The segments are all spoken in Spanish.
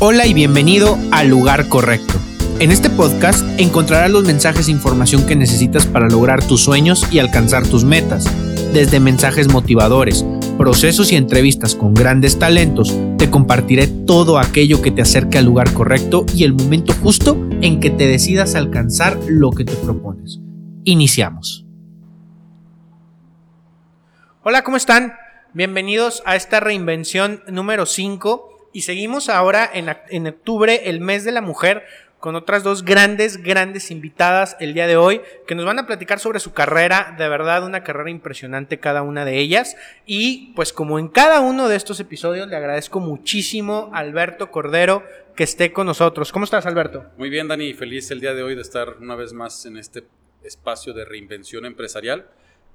Hola y bienvenido al lugar correcto. En este podcast encontrarás los mensajes e información que necesitas para lograr tus sueños y alcanzar tus metas. Desde mensajes motivadores, procesos y entrevistas con grandes talentos, te compartiré todo aquello que te acerque al lugar correcto y el momento justo en que te decidas alcanzar lo que te propones. Iniciamos. Hola, ¿cómo están? Bienvenidos a esta reinvención número 5 y seguimos ahora en, octubre, el mes de la mujer, con otras dos grandes, grandes invitadas el día de hoy, que nos van a platicar sobre su carrera, de verdad una carrera impresionante cada una de ellas. Y pues como en cada uno de estos episodios, le agradezco muchísimo a Alberto Cordero que esté con nosotros. ¿Cómo estás, Alberto? Muy bien, Dani, feliz el día de hoy de estar una vez más en este espacio de reinvención empresarial.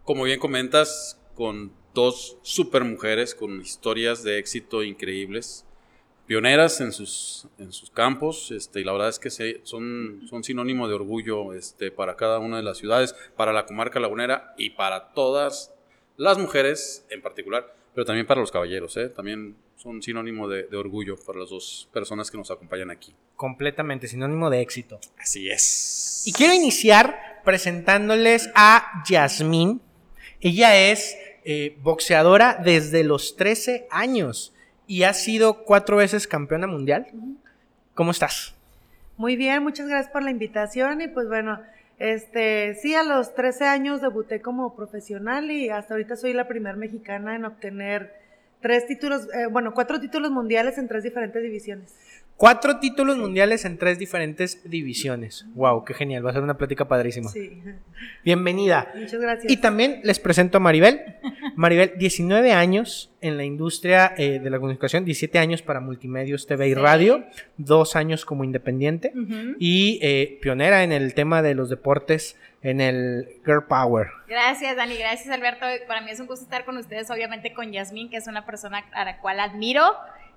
Como bien comentas, con dos super mujeres con historias de éxito increíbles pioneras en sus, en sus campos, este, y la verdad es que son, son sinónimo de orgullo este, para cada una de las ciudades, para la comarca lagunera y para todas las mujeres en particular, pero también para los caballeros, ¿eh? también son sinónimo de, de, orgullo para las dos personas que nos acompañan aquí. Completamente, sinónimo de éxito. Así es. Y quiero iniciar presentándoles a Yasmín. Ella es eh, boxeadora desde los 13 años y has sido cuatro veces campeona mundial. ¿Cómo estás? Muy bien, muchas gracias por la invitación y pues bueno, este, sí, a los 13 años debuté como profesional y hasta ahorita soy la primera mexicana en obtener tres títulos, eh, bueno, cuatro títulos mundiales en tres diferentes divisiones. Cuatro títulos mundiales en tres diferentes divisiones. Wow, qué genial. Va a ser una plática padrísima. Sí. Bienvenida. Muchas gracias. Y también les presento a Maribel. Maribel, 19 años en la industria eh, de la comunicación, 17 años para Multimedios TV y Radio, dos años como independiente y eh, pionera en el tema de los deportes en el Girl Power. Gracias, Dani. Gracias, Alberto. Para mí es un gusto estar con ustedes, obviamente con Yasmín, que es una persona a la cual admiro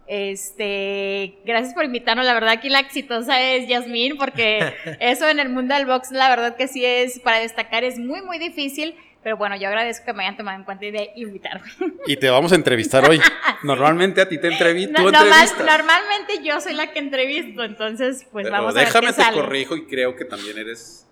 este, gracias por invitarnos. La verdad que la exitosa es Yasmín, porque eso en el mundo del box, la verdad que sí es para destacar, es muy, muy difícil. Pero bueno, yo agradezco que me hayan tomado en cuenta y de invitarme. Y te vamos a entrevistar hoy. Normalmente a ti te entrevisto. normalmente yo soy la que entrevisto, entonces pues vamos a ver. Déjame te corrijo y creo que también eres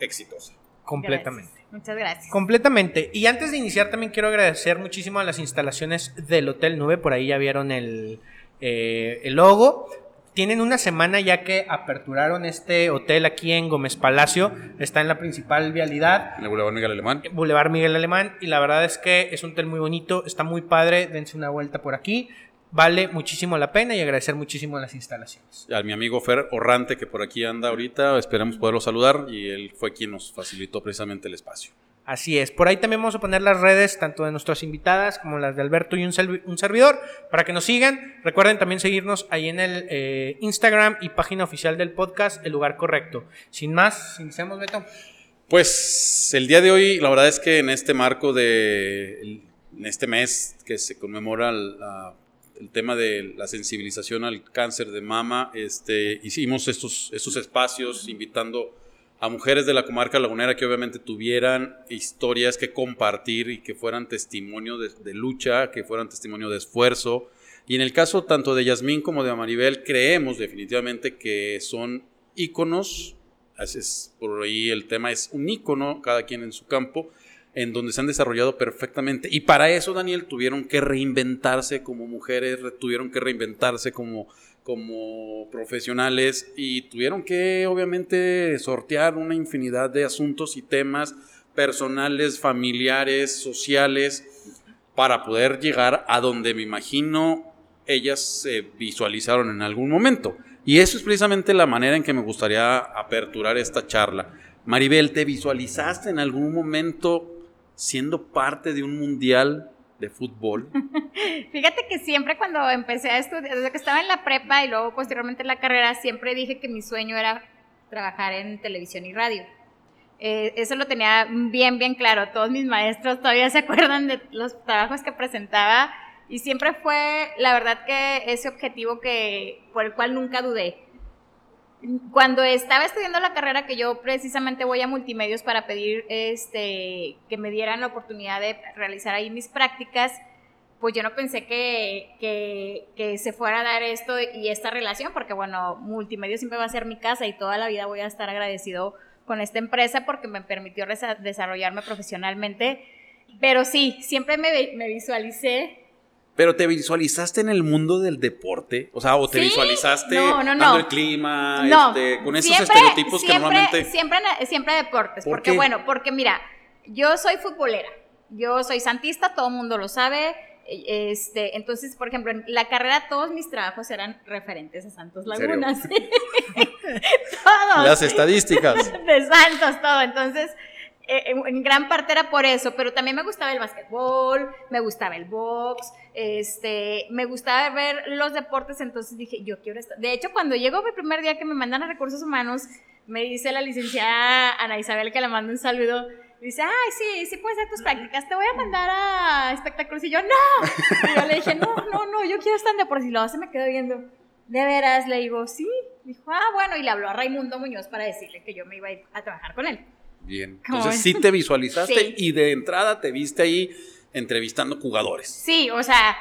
exitosa. Completamente. Muchas gracias. Completamente. Y antes de iniciar también quiero agradecer muchísimo a las instalaciones del Hotel Nube. Por ahí ya vieron el, eh, el logo. Tienen una semana ya que aperturaron este hotel aquí en Gómez Palacio. Está en la principal vialidad. En el Boulevard Miguel Alemán. Boulevard Miguel Alemán. Y la verdad es que es un hotel muy bonito. Está muy padre. Dense una vuelta por aquí vale muchísimo la pena y agradecer muchísimo las instalaciones. A mi amigo Fer Orrante, que por aquí anda ahorita, esperamos poderlo saludar y él fue quien nos facilitó precisamente el espacio. Así es, por ahí también vamos a poner las redes tanto de nuestras invitadas como las de Alberto y un, servidor para que nos sigan. Recuerden también seguirnos ahí en el eh, Instagram y página oficial del podcast, El Lugar Correcto. Sin más, iniciamos, Beto. Pues el día de hoy, la verdad es que en este marco de en este mes que se conmemora la el tema de la sensibilización al cáncer de mama, este, hicimos estos, estos espacios invitando a mujeres de la comarca lagunera que obviamente tuvieran historias que compartir y que fueran testimonio de, lucha, que fueran testimonio de esfuerzo. Y en el caso tanto de Yasmín como de Amaribel, creemos definitivamente que son íconos, es, por ahí el tema es un ícono, cada quien en su campo, en donde se han desarrollado perfectamente. Y para eso, Daniel, tuvieron que reinventarse como mujeres, tuvieron que reinventarse como, como profesionales y tuvieron que, obviamente, sortear una infinidad de asuntos y temas personales, familiares, sociales, para poder llegar a donde me imagino ellas se visualizaron en algún momento. Y eso es precisamente la manera en que me gustaría aperturar esta charla. Maribel, ¿te visualizaste en algún momento siendo parte de un mundial de fútbol? Fíjate que siempre cuando empecé a estudiar, desde que estaba en la prepa y luego posteriormente en la carrera, siempre dije que mi sueño era trabajar en televisión y radio. Eh, eso lo tenía bien, bien claro. Todos mis maestros todavía se acuerdan de los trabajos que presentaba y siempre fue, la verdad, que ese objetivo que, por el cual nunca dudé cuando estaba estudiando la carrera que yo precisamente voy a multimedios para pedir este que me dieran la oportunidad de realizar ahí mis prácticas pues yo no pensé que, que, que, se fuera a dar esto y esta relación, porque bueno, multimedia siempre va a ser mi casa y toda la vida voy a estar agradecido con esta empresa porque me permitió desarrollarme profesionalmente. Pero sí, siempre me, me visualicé pero te visualizaste en el mundo del deporte, o sea, o te visualizaste dando el clima, este, con esos estereotipos que normalmente. Siempre, siempre deportes, porque bueno, porque mira, yo soy futbolera, yo soy santista, todo el mundo lo sabe. Este, entonces, por ejemplo, en la carrera todos mis trabajos eran referentes a Santos Lagunas. todos. Las estadísticas. De Santos, todo. Entonces, en gran parte era por eso, pero también me gustaba el básquetbol, me gustaba el box, este, me gustaba ver los deportes, entonces dije, yo quiero estar. De hecho, cuando llegó mi primer día que me mandan a recursos humanos, me dice la licenciada Ana Isabel que le mando un saludo. Dice, ay, sí, sí puedes hacer tus prácticas, te voy a mandar a espectáculos. Y yo, no. Y yo le dije, no, no, no, yo quiero estar en deportes. Y luego se me quedó viendo, ¿de veras? Le digo, sí. Dijo, ah, bueno. Y le habló a Raimundo Muñoz para decirle que yo me iba a ir a trabajar con él. Bien. Entonces sí te visualizaste y de entrada te viste ahí entrevistando jugadores. Sí, o sea,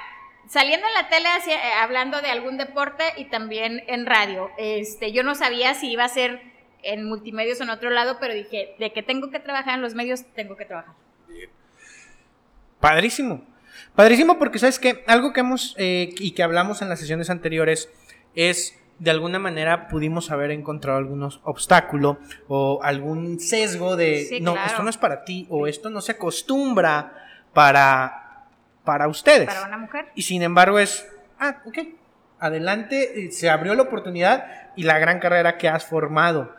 saliendo en la tele eh, hablando de algún deporte y también en radio. Este, yo no sabía si iba a ser en multimedios o en otro lado, pero dije, de que tengo que trabajar en los medios, tengo que trabajar. Bien. Padrísimo. Padrísimo porque, ¿sabes qué? Algo que hemos eh, y que hablamos en las sesiones anteriores es de alguna manera pudimos haber encontrado algunos obstáculos o algún sesgo de no, esto no es para ti o esto no se acostumbra para, para ustedes. Para una mujer. Y sin embargo es, ah, ok, adelante, eh, se abrió la oportunidad y la gran carrera que has formado.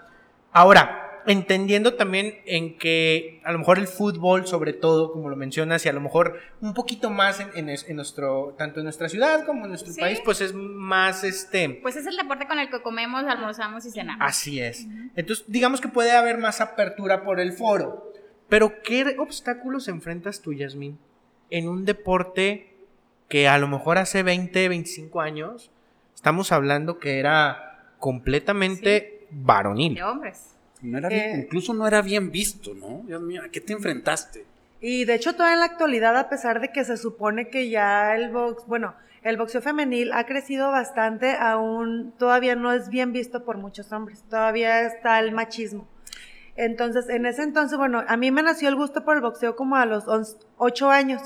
Ahora, entendiendo también en que a lo mejor el fútbol, sobre todo, como lo mencionas, y a lo mejor un poquito más en, en, nuestro, tanto en nuestra ciudad como en nuestro país, pues es más este. Pues es el deporte con el que comemos, almorzamos y cenamos. Así es. Entonces, digamos que puede haber más apertura por el foro. Pero, ¿qué obstáculos enfrentas tú, Yasmin, en un deporte que a lo mejor hace 20, 25 años estamos hablando que era completamente varonil? De hombres. Eh, incluso no era bien visto, ¿no? Dios mío, ¿a qué te enfrentaste? Y de hecho, todavía en la actualidad, a pesar de que se supone que ya el box, bueno, el boxeo femenil ha crecido bastante, aún todavía no es bien visto por muchos hombres. Todavía está el machismo. Entonces, en ese entonces, bueno, a mí me nació el gusto por el boxeo como a los 8 años.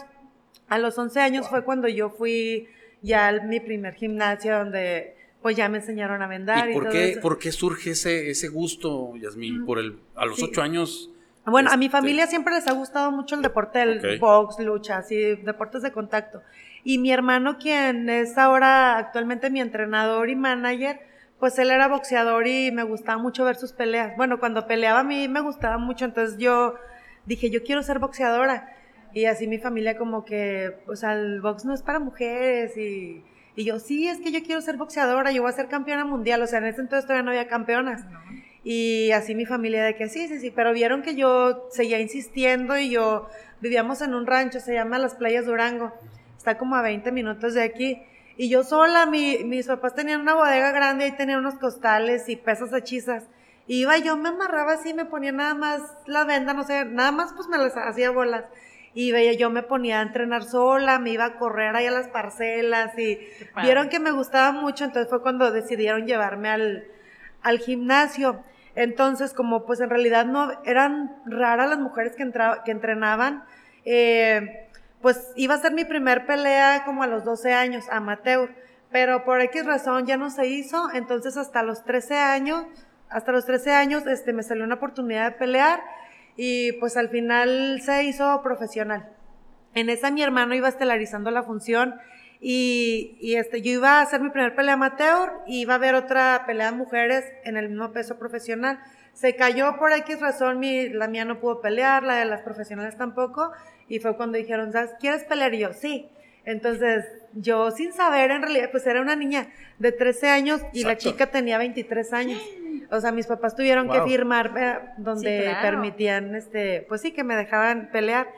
A los 11 años fue cuando yo fui ya a mi primer gimnasio donde pues ya me enseñaron a vendar. ¿Y, por, qué, por qué surge ese, ese gusto, Yasmín? Por el, a los ocho años. Bueno, a mi este, familia siempre les ha gustado mucho el deporte del box, lucha, así, deportes de contacto. Y mi hermano, quien es ahora actualmente mi entrenador y manager, pues él era boxeador y me gustaba mucho ver sus peleas. Bueno, cuando peleaba a mí me gustaba mucho, entonces yo dije, yo quiero ser boxeadora. Y así mi familia como que, o sea, el box no es para mujeres y y yo, sí, es que yo quiero ser boxeadora, yo voy a ser campeona mundial. O sea, en ese entonces todavía no había campeonas. Y así mi familia de que sí, sí, sí. Pero vieron que yo seguía insistiendo y yo vivíamos en un rancho, se llama Las Playas Durango. Está como a 20 minutos de aquí. Y yo sola, mi, mis papás tenían una bodega grande y tenían unos costales y pesas hechizas. Y iba yo, me amarraba así, me ponía nada más la venda, no sé, nada más pues me las hacía bolas y veía, yo me ponía a entrenar sola, me iba a correr ahí a las parcelas y vieron que me gustaba mucho, entonces fue cuando decidieron llevarme al, al gimnasio. Entonces, como pues en realidad no eran raras las mujeres que, entraba, que entrenaban, eh, pues iba a ser mi primer pelea como a los 12 años, amateur, pero por X razón ya no se hizo, entonces hasta los 13 años, hasta los 13 años, este, me salió una oportunidad de pelear y pues al final se hizo profesional. En esa mi hermano iba estelarizando la función y, y, este, yo iba a hacer mi primer pelea amateur y iba a haber otra pelea de mujeres en el mismo peso profesional. Se cayó por X razón, mi, la mía no pudo pelear, la de las profesionales tampoco, y fue cuando dijeron, ¿quieres pelear? Y yo, sí. Entonces, yo sin saber, en realidad, pues era una niña de 13 años y la chica tenía 23 años. O sea, mis papás tuvieron que firmar eh, donde permitían, este, pues sí, que me dejaban pelear.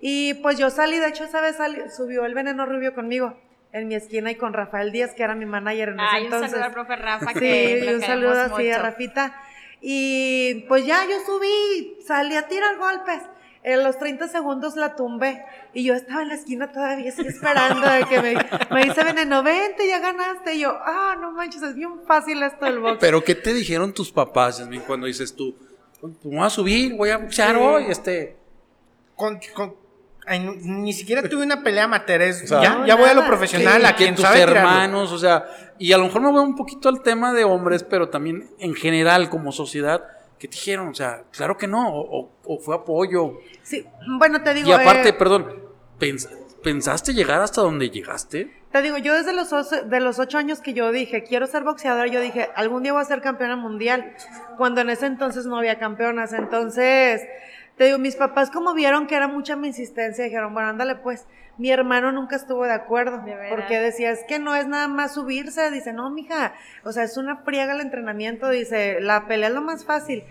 Y pues yo salí, de hecho, esa vez subió el veneno rubio conmigo en mi esquina y con Rafael Díaz, que era mi manager en ese entonces. un saludo al profe Rafa. Sí, y un saludo así a Rafita. Y pues ya yo subí, salí a tirar golpes. En los 30 segundos la tumbé y yo estaba en la esquina todavía así esperando de que me, me dice Veneno, vente, ya ganaste. Y yo, ah, no manches, es bien fácil esto del box. Pero ¿qué te dijeron tus papás, cuando dices tú, "Pues, voy a subir, voy a boxear Sí. hoy, este... Con- con- ay, ni siquiera tuve una pelea amateur. es- O sea, ya, No, ya voy a lo profesional, que, a que quien tus sabe tirarlo. hermanos, o sea, y a lo mejor me voy un poquito al tema de hombres, pero también en general como sociedad, ¿qué te dijeron? O sea, claro que no, o, o- fue apoyo. Sí, bueno, te digo. Y aparte, eh, perdón, pens- ¿pensaste llegar hasta donde llegaste? Te digo, yo desde los, ocho- de los ocho años que yo dije, quiero ser boxeadora, yo dije, algún día voy a ser campeona mundial, cuando en ese entonces no había campeonas. Entonces, te digo, mis papás como vieron que era mucha mi insistencia, dijeron, bueno, ándale pues. Mi hermano nunca estuvo de acuerdo, De porque decía, es que no es nada más subirse, dice, no, mija, o sea, es una friega el entrenamiento, dice, la pelea es lo más fácil.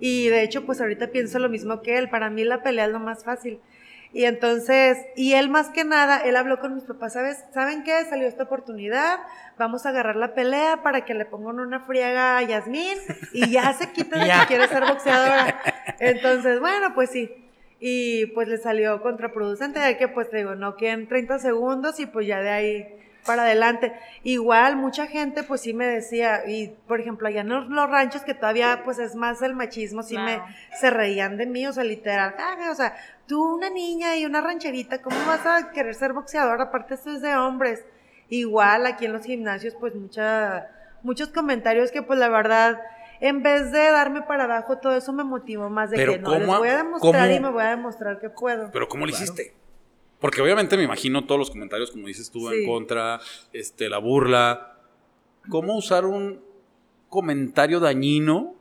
Y de hecho, pues ahorita pienso lo mismo que él, para mí la pelea es lo más fácil. Y entonces, y él más que nada, él habló con mis papás, ¿sabes? ¿Saben qué? Salió esta oportunidad, vamos a agarrar la pelea para que le pongan una friega a Yasmín y ya se quita de que quiere ser boxeadora. Entonces, bueno, pues sí. Y pues le salió contraproducente, de que pues te digo, no quedan 30 segundos y pues ya de ahí para adelante. Igual mucha gente pues sí me decía, y por ejemplo allá en los, ranchos que todavía pues es más el machismo, sí me se reían de mí, o sea, literal, "Ah, o sea, tú una niña y una rancherita, ¿cómo vas a querer ser boxeador? Aparte esto es de hombres. Igual aquí en los gimnasios pues mucha, muchos comentarios que pues la verdad... En vez de darme para abajo, todo eso me motivó más de Pero que no, les ¿cómo- voy a demostrar cómo- y me voy a demostrar que puedo. Pero ¿cómo lo hiciste? Porque obviamente me imagino todos los comentarios, como dices tú, en contra, este, la burla. ¿Cómo usar un comentario dañino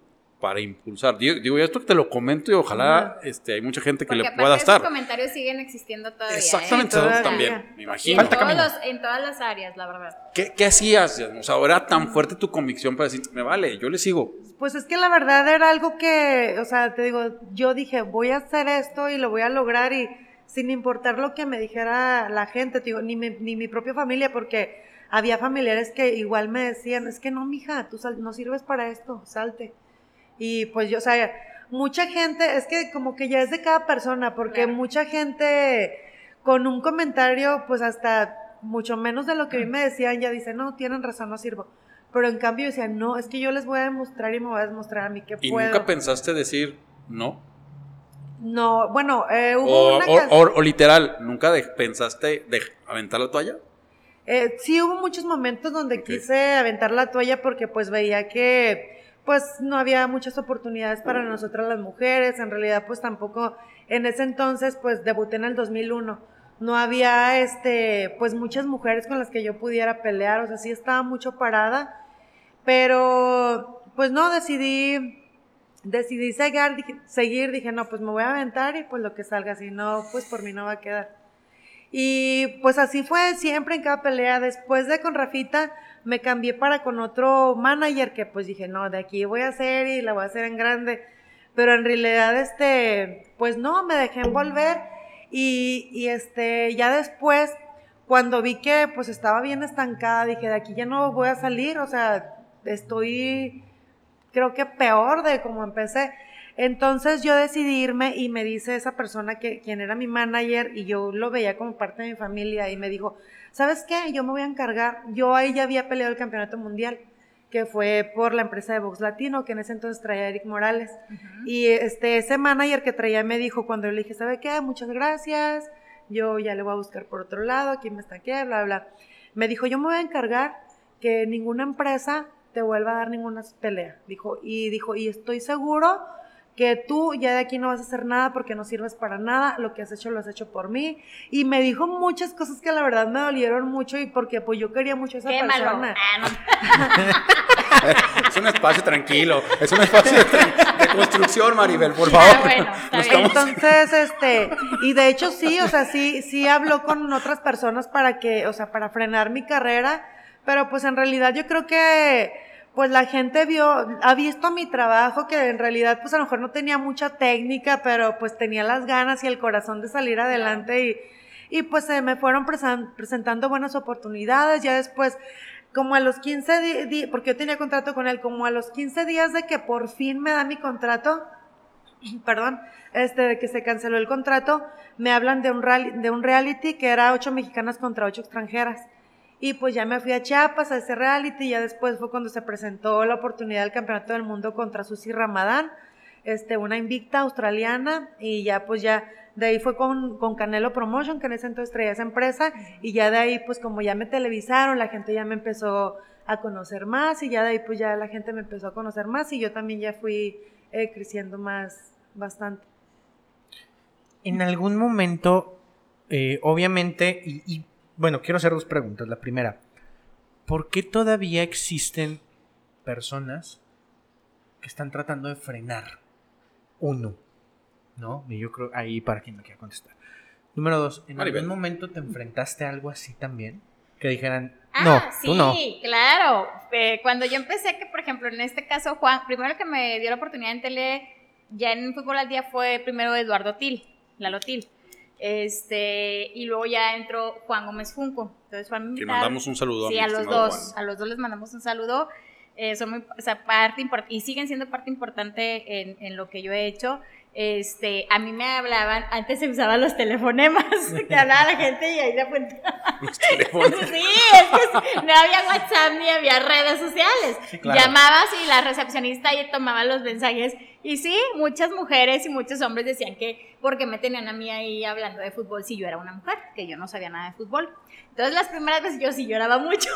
para impulsar? Digo, digo, esto te lo comento y ojalá este, hay mucha gente que Porque le pueda esos estar. comentarios siguen existiendo todavía. ¿eh? Exactamente, Sí, todavía. también, me en, imagino. Todos camino. los- en todas las áreas, la verdad. ¿Qué, qué hacías? O sea, era tan fuerte tu convicción para decir, me vale, yo le sigo. Pues es que la verdad era algo que, o sea, te digo, yo dije, voy a hacer esto y lo voy a lograr y sin importar lo que me dijera la gente, te digo, ni mi, ni mi propia familia, porque había familiares que igual me decían, es que no, mija, tú sal- no sirves para esto, salte. Y pues yo, o sea, mucha gente, es que como que ya es de cada persona, porque Claro. mucha gente con un comentario, pues hasta mucho menos de lo que a mí me decían, ya dice, no, tienen razón, no sirvo. Pero en cambio decían, no, es que yo les voy a demostrar y me voy a demostrar a mí que ¿Y puedo. nunca pensaste decir no? No, bueno, eh, hubo O, una o- o- o literal, ¿nunca de- pensaste de aventar la toalla? eh, sí hubo muchos momentos donde quise aventar la toalla porque pues veía que pues no había muchas oportunidades para nosotras las mujeres, en realidad pues tampoco en ese entonces pues debuté en el 2001. No había este pues muchas mujeres con las que yo pudiera pelear, o sea, sí estaba mucho parada, pero pues no decidí decidí seguir, dije, seguir, dije, no, pues me voy a aventar y pues lo que salga, si no, pues por mí no va a quedar. Y pues así fue siempre en cada pelea. Después de con Rafita me cambié para con otro manager que pues dije, no, de aquí voy a hacer y la voy a hacer en grande. Pero en realidad, este, pues no, me dejé envolver y, y este, ya después, cuando vi que pues estaba bien estancada, dije, de aquí ya no voy a salir, o sea, estoy creo que peor de como empecé. Entonces yo decidí irme y me dice esa persona que quien era mi manager y yo lo veía como parte de mi familia y me dijo, ¿sabes qué? Yo me voy a encargar. Yo ahí ya había peleado el campeonato mundial, que fue por la empresa de Box Latino, que en ese entonces traía Eric Morales. Y este, ese manager que traía me dijo cuando yo le dije, ¿sabe qué? Muchas gracias. Yo ya le voy a buscar por otro lado, aquí me estanqué, bla, bla. Me dijo, yo me voy a encargar que ninguna empresa te vuelva a dar ninguna pelea. Dijo, y dijo, y estoy seguro que tú ya de aquí no vas a hacer nada porque no sirves para nada, lo que has hecho lo has hecho por mí. Y me dijo muchas cosas que la verdad me dolieron mucho y porque pues yo quería mucho a esa Quémalo. persona. Ah, no. Es un espacio tranquilo, es un espacio de, de construcción, Maribel, por Ah, favor. bueno, Entonces, este, y de hecho sí, o sea, sí, sí habló con otras personas para que, o sea, para frenar mi carrera, pero pues en realidad yo creo que, pues la gente vio, ha visto mi trabajo, que en realidad pues a lo mejor no tenía mucha técnica, pero pues tenía las ganas y el corazón de salir adelante y, y pues se me fueron presentando buenas oportunidades, ya después como a los 15 días, porque yo tenía contrato con él, como a los 15 días de que por fin me da mi contrato, perdón, este, de que se canceló el contrato, me hablan de un, de un reality que era ocho mexicanas contra ocho extranjeras. Y pues ya me fui a Chiapas a ese reality y ya después fue cuando se presentó la oportunidad del Campeonato del Mundo contra Susi Ramadán, este, una invicta australiana y ya pues ya de ahí fue con, con Canelo Promotion, que en ese entonces traía esa empresa y ya de ahí pues como ya me televisaron, la gente ya me empezó a conocer más y ya de ahí pues ya la gente me empezó a conocer más y yo también ya fui eh, creciendo más bastante. En algún momento, eh, obviamente, y, y, bueno, quiero hacer dos preguntas. La primera, ¿por qué todavía existen personas que están tratando de frenar uno? ¿No? Y yo creo ahí para quien me quiera contestar. Número dos, ¿en Maribel. algún momento te enfrentaste a algo así también? Que dijeran, Ah, no, sí, tú no. claro. Eh, cuando yo empecé, que por ejemplo en este caso Juan, primero que me dio la oportunidad en tele, ya en Fútbol al Día fue primero Eduardo Til, Lalo Til. Este, y luego ya entró Juan Gómez Junco. Entonces Juan Que mandamos un saludo a Sí, mi a los dos, Juan. a los dos les mandamos un saludo. Eh, son muy, o sea, parte y siguen siendo parte importante en, en lo que yo he hecho. Este, a mí me hablaban, antes se usaban los telefonemas, que hablaba la gente y ahí le apuntaba. Los teléfonos. Sí, es que no había WhatsApp ni había redes sociales. Sí, claro. Llamabas y la recepcionista ahí tomaba los mensajes. Y sí, muchas mujeres y muchos hombres decían que porque me tenían a mí ahí hablando de fútbol si yo era una mujer, que yo no sabía nada de fútbol. Entonces las primeras veces yo sí lloraba mucho.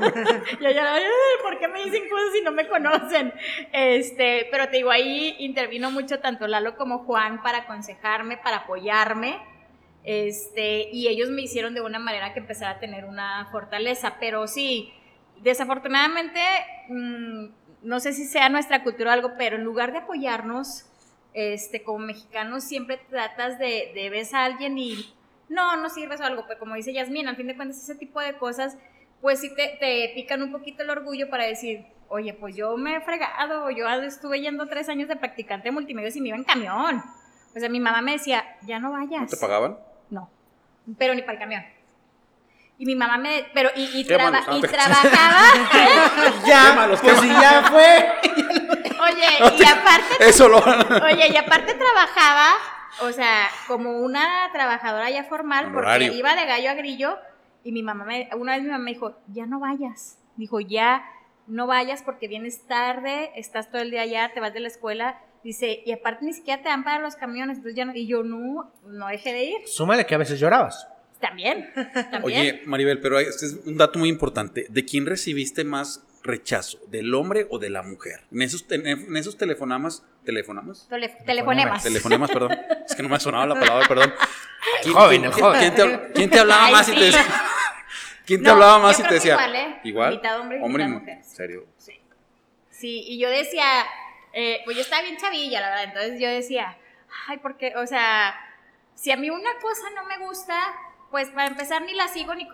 yo lloraba, "Ay, ¿por qué me dicen cosas si no me conocen? Este, pero te digo, ahí intervino mucho tanto Lalo como Juan para aconsejarme, para apoyarme. Este, y ellos me hicieron de una manera que empezara a tener una fortaleza. Pero sí, desafortunadamente, mm, no sé si sea nuestra cultura o algo, pero en lugar de apoyarnos, este, como mexicanos, siempre tratas de, de ves a alguien y no, no sirves o algo. Pero como dice Yasmin, al fin de cuentas, ese tipo de cosas, pues sí te, te pican un poquito el orgullo para decir, oye, pues yo me he fregado, yo estuve yendo tres años de practicante de multimedia y me iba en camión. O sea, mi mamá me decía, ya no vayas. ¿No te pagaban? No, pero ni para el camión. Y mi mamá me. Pero, y, y, traba- no y trabajaba. ya, malos, pues si ya fue. oye, y aparte. Eso lo Oye, y aparte trabajaba, o sea, como una trabajadora ya formal, porque iba de gallo a grillo. Y mi mamá, me, una vez mi mamá me dijo, ya no vayas. Dijo, ya no vayas porque vienes tarde, estás todo el día allá, te vas de la escuela. Dice, y aparte ni siquiera te dan para los camiones. Entonces ya no, y yo no, no dejé de ir. Súmale que a veces llorabas. También, también. Oye, Maribel, pero hay- este es un dato muy importante. ¿De quién recibiste más rechazo? ¿Del hombre o de la mujer? En esos, en esos telefonamas, ¿telefonamas? Tele- telefonemas. Telefonemas, perdón. Es que no me sonaba la palabra, perdón. ¿Quién, joven, quién- joven. quién te, quién te hablaba Ay, más y te decía? ¿Quién te No, hablaba más yo y te decía? igual, ¿eh? Igual. Mitad hombre y Hombre y mitad mujer. mujer. ¿Serio? Sí. Sí, y yo decía, eh, pues yo estaba bien chavilla, la verdad, entonces yo decía, ay, porque, o sea, si a mí una cosa no me gusta, pues para empezar ni la sigo ni,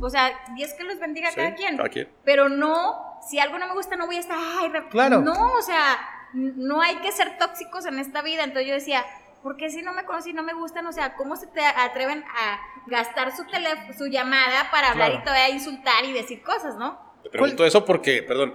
o sea, Dios que los bendiga a Sí, cada quien. cada quien. Pero no, si algo no me gusta, no voy a estar, ay, Claro. no, o sea, no hay que ser tóxicos en esta vida, entonces yo decía, ¿por qué si no me conocen y no me gustan? O sea, ¿cómo se te atreven a gastar su teléfono, su llamada para hablar Claro. y todavía insultar y decir cosas, ¿no? Te pregunto eso porque, perdón,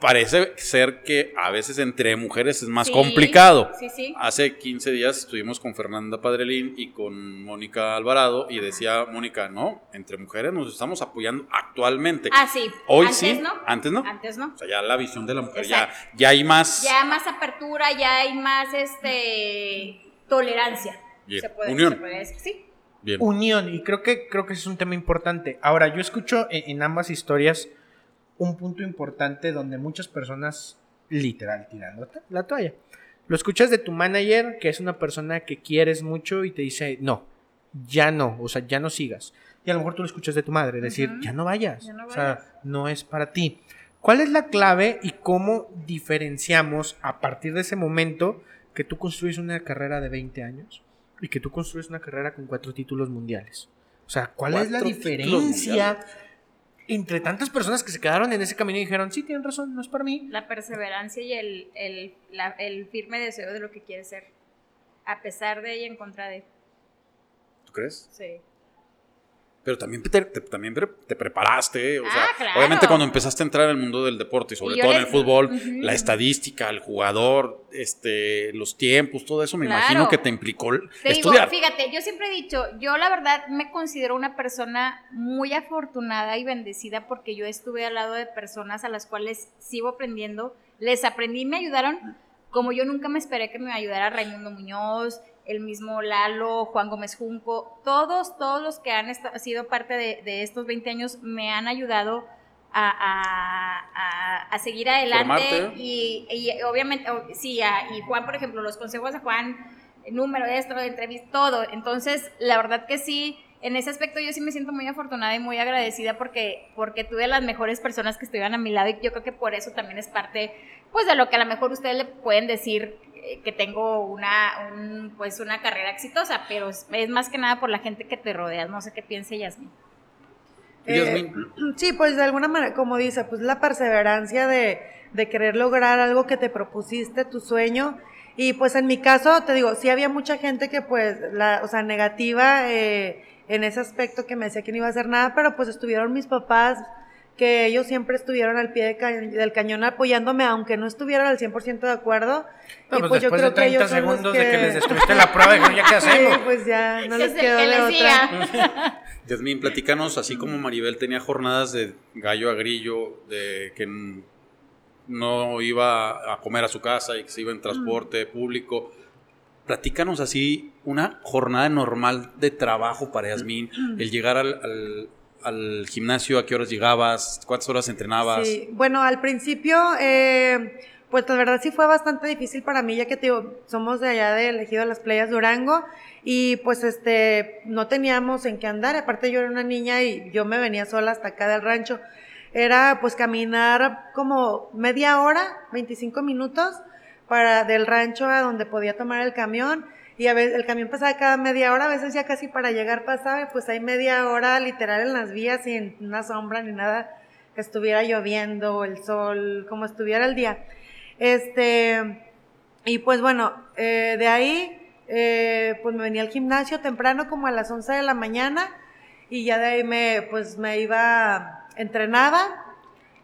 parece ser que a veces entre mujeres es más Sí, complicado. Sí, sí. Hace 15 días estuvimos con Fernanda Padrelín y con Mónica Alvarado y decía Mónica, no, entre mujeres nos estamos apoyando actualmente. Ah, sí. Hoy Antes sí, no. antes no. Antes no. O sea, ya la visión de la mujer, ya, Exacto. ya hay más. Ya más apertura, ya hay más este tolerancia. Bien. Se puede, Unión. se puede decir. Sí. Bien. Unión, y creo que, creo que ese es un tema importante. Ahora, yo escucho en, en ambas historias un punto importante donde muchas personas, literal, tirando la toalla. Lo escuchas de tu manager, que es una persona que quieres mucho y te dice, no, ya no, o sea, ya no sigas. Y a lo mejor tú lo escuchas de tu madre, decir, ya no vayas, Ya no o sea, no es para ti. ¿Cuál es la clave y cómo diferenciamos a partir de ese momento que tú construyes una carrera de 20 años y que tú construyes una carrera con cuatro títulos mundiales? O sea, ¿cuál es la diferencia mundiales. Entre tantas personas que se quedaron en ese camino y dijeron, sí, tienen razón, no es para mí? La perseverancia y el, el, la- el firme deseo de lo que quieres ser. A pesar de y en contra de. ¿Tú crees? Sí. Pero también te, te- también te preparaste. O Ah, sea, claro. obviamente cuando empezaste a entrar en el mundo del deporte y sobre todo en el fútbol, la estadística, el jugador, este, los tiempos, todo eso me Claro. imagino que te implicó Te estudiar. digo, fíjate, yo siempre he dicho, yo la verdad me considero una persona muy afortunada y bendecida porque yo estuve al lado de personas a las cuales sigo aprendiendo, les aprendí y me ayudaron como yo nunca me esperé que me ayudara Raimundo Muñoz, el mismo Lalo, Juan Gómez Junco, todos, todos los que han sido parte de, de estos 20 años me han ayudado a, a- a- a seguir adelante y, y obviamente, sí, a- y Juan, por ejemplo, los consejos de Juan, el número de esto, de entrevista, todo. Entonces, la verdad que sí, en ese aspecto yo sí me siento muy afortunada y muy agradecida porque, porque tuve las mejores personas que estuvieron a mi lado y yo creo que por eso también es parte, pues, de lo que a lo mejor ustedes le pueden decir que tengo una, un, pues, una carrera exitosa, pero es, es más que nada por la gente que te rodeas. No sé qué piense Yasmin. Eh. Sí, pues de alguna manera, como dice, pues la perseverancia de, de querer lograr algo que te propusiste, tu sueño. Y pues en mi caso, te digo, sí había mucha gente que pues, la, o sea, negativa eh, en ese aspecto que me decía que no iba a hacer nada, pero pues estuvieron mis papás, que ellos siempre estuvieron al pie de ca- del cañón apoyándome, aunque no estuvieran al 100% de acuerdo. No, y pues pues yo creo de que 30 ellos son los segundos de que les destruiste la prueba, dijeron, ¿ya qué Sí, hacemos? pues ya, no Que les quedó que de otra. siga. Yasmín, platícanos, así como Maribel tenía jornadas de gallo a grillo, de que no iba a comer a su casa y que se iba en transporte público. Platícanos así una jornada normal de trabajo para Yasmín, el llegar al, al- al gimnasio, a qué horas llegabas, cuántas horas entrenabas. Sí, bueno, al principio, eh, pues la verdad sí fue bastante difícil para mí, ya que te digo, somos de allá de elegido de las playas Durango y pues este, no teníamos en qué andar, aparte yo era una niña y yo me venía sola hasta acá del rancho. Era pues caminar como media hora, 25 minutos para del rancho a donde podía tomar el camión y a veces el camión pasaba cada media hora, a veces ya casi para llegar pasaba y pues hay media hora literal en las vías sin una sombra ni nada que estuviera lloviendo, el sol, como estuviera el día. Este, y pues bueno, eh, de ahí, eh, pues me venía al gimnasio temprano como a las 11 de la mañana y ya de ahí me, pues me iba, entrenaba,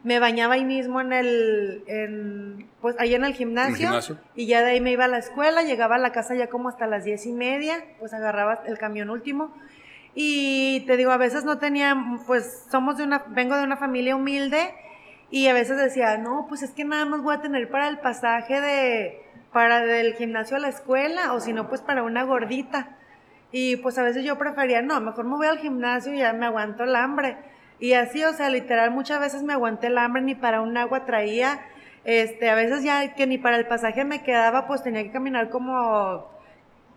me bañaba ahí mismo en el, en, pues ahí en el gimnasio, gimnasio? y ya de ahí me iba a la escuela, llegaba a la casa ya como hasta las diez y media, pues agarraba el camión último. Y te digo, a veces no tenía, pues somos de una, vengo de una familia humilde y a veces decía, no, pues es que nada más voy a tener para el pasaje de, para del gimnasio a la escuela o si no, pues para una gordita. Y pues a veces yo prefería, no, mejor me voy al gimnasio y ya me aguanto el hambre. Y así, o sea, literal, muchas veces me aguanté el hambre, ni para un agua traía. Este, a veces ya que ni para el pasaje me quedaba, pues tenía que caminar como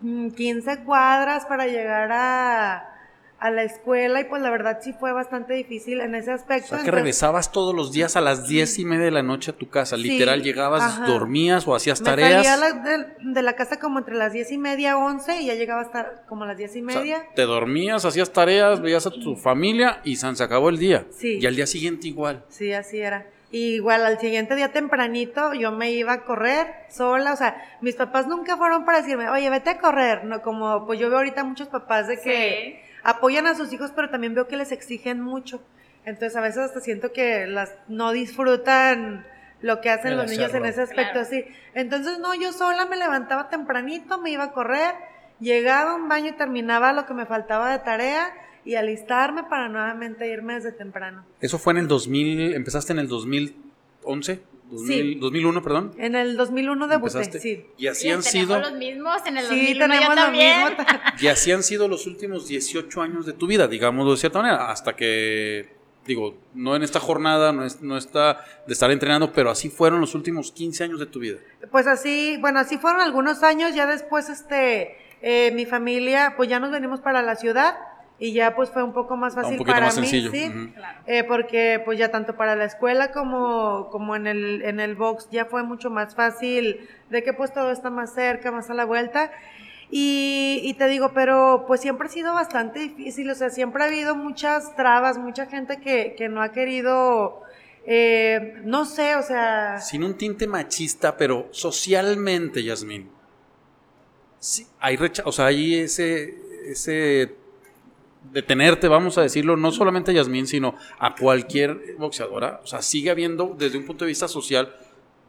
mm, 15 cuadras para llegar a, a la escuela y pues la verdad sí fue bastante difícil en ese O aspecto. sea, que entonces- regresabas todos los días a las diez y media de la noche a tu casa. Sí, Literal, llegabas, ajá. dormías o hacías Me tareas. salía la- de, de la casa como entre las diez y media, once, y ya llegaba hasta como a las diez y O sea, media. te dormías, hacías tareas, veías a tu familia y san, se acabó el día. Sí. Y al día siguiente igual. Sí, así era. Y igual al siguiente día tempranito yo me iba a correr sola, o sea, mis papás nunca fueron para decirme, oye, vete a correr, no como pues yo veo ahorita muchos papás de que apoyan a sus hijos, pero también veo que les exigen mucho. Entonces a veces hasta siento que las no disfrutan lo que hacen El los niños en ese aspecto Claro. así. Entonces no, yo sola me levantaba tempranito, me iba a correr, llegaba a un baño y terminaba lo que me faltaba de tarea y alistarme para nuevamente irme desde temprano. Eso fue en el 2000, empezaste en el 2011, 2000, Sí. 2001, perdón. En el 2001 debuté, Empezaste. sí. Y así Sí, han sido los mismos en el Sí, 2001 yo tenemos lo también. mismo. y así han sido los últimos 18 años de tu vida, digámoslo de cierta manera, hasta que digo, no en esta jornada, no, es, no está de estar entrenando, pero así fueron los últimos 15 años de tu vida. Pues así, bueno, así fueron algunos años, ya después, este, eh, mi familia, pues ya nos venimos para la ciudad y ya pues fue un poco más un fácil poquito para más mí, sencillo, sí, eh, porque pues ya tanto para la escuela como, como en el, en el box ya fue mucho más fácil, de que pues todo está más cerca, más a la vuelta. Y, y te digo, pero pues siempre ha sido bastante difícil, o sea, siempre ha habido muchas trabas, mucha gente que, que no ha querido, eh, no sé, o sea... Sin un tinte machista, pero socialmente, Yasmín. Sí, hay recha o sea, hay ese, ese detenerte, vamos a decirlo, no solamente a Yasmín, sino a cualquier boxeadora. O sea, sigue habiendo, desde un punto de vista social,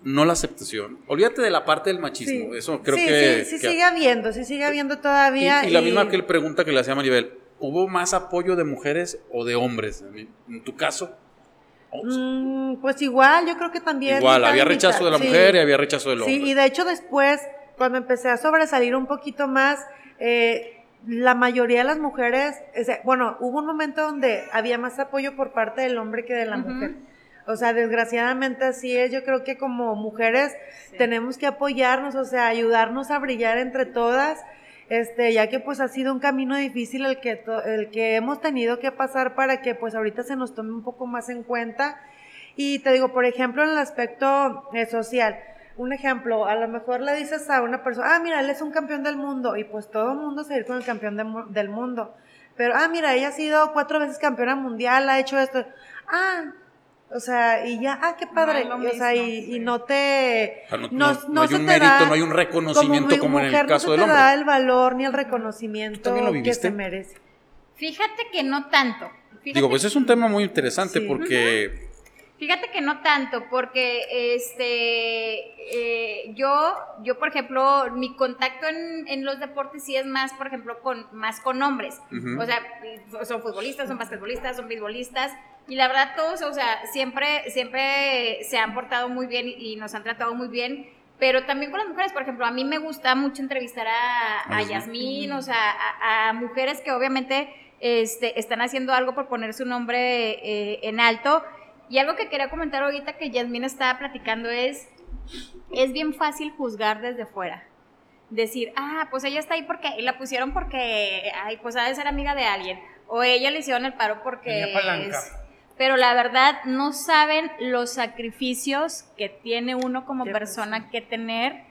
no la aceptación. Olvídate de la parte del machismo. Sí. Eso creo sí, que. Sí, sí que- sigue habiendo, sí sigue habiendo todavía. y, y la misma que pregunta que le hacía Maribel. ¿Hubo más apoyo de mujeres o de hombres? En, tu caso. Mm, pues igual, yo creo que también. Igual, había rechazo de la mujer y había rechazo del hombre. Sí, y de hecho después, cuando empecé a sobresalir un poquito más, eh, la mayoría de las mujeres, o sea, bueno, hubo un momento donde había más apoyo por parte del hombre que de la mujer. O sea, desgraciadamente así es. Yo creo que como mujeres tenemos que apoyarnos, o sea, ayudarnos a brillar entre todas. Este, ya que pues ha sido un camino difícil el que, el que hemos tenido que pasar para que pues ahorita se nos tome un poco más en cuenta. Y te digo, por ejemplo, en el aspecto eh, social, un ejemplo, a lo mejor le dices a una persona, ah, mira, él es un campeón del mundo, y pues todo el mundo se ir con el campeón de del mundo. Pero, ah, mira, ella ha sido cuatro veces campeona mundial, ha hecho esto. Ah, o sea, y ya, ah, qué padre. No o sea, y, y no te. O sea, no- no- no hay se un te mérito, da- no hay un reconocimiento como en el caso no del te hombre. da el valor ni el reconocimiento lo que se merece. Fíjate que no tanto. Fíjate Digo, pues es un tema muy interesante Sí. porque Fíjate que no tanto, porque este eh, yo, yo por ejemplo, mi contacto en, en los deportes sí es más, por ejemplo, con más con hombres. O sea, son futbolistas, son basquetbolistas, son beisbolistas. Y la verdad, todos, o sea, siempre, siempre se han portado muy bien y nos han tratado muy bien. Pero también con las mujeres, por ejemplo, a mí me gusta mucho entrevistar a, a Yasmín, o sea, a, a mujeres que obviamente este, están haciendo algo por poner su nombre eh, en alto. Y algo que quería comentar ahorita que Yasmín estaba platicando es, es bien fácil juzgar desde fuera. Decir, ah, pues ella está ahí porque, y la pusieron porque, ay, pues ha de ser amiga de alguien. O ella le hicieron el paro porque... Es- pero la verdad no saben los sacrificios que tiene uno como persona que tener.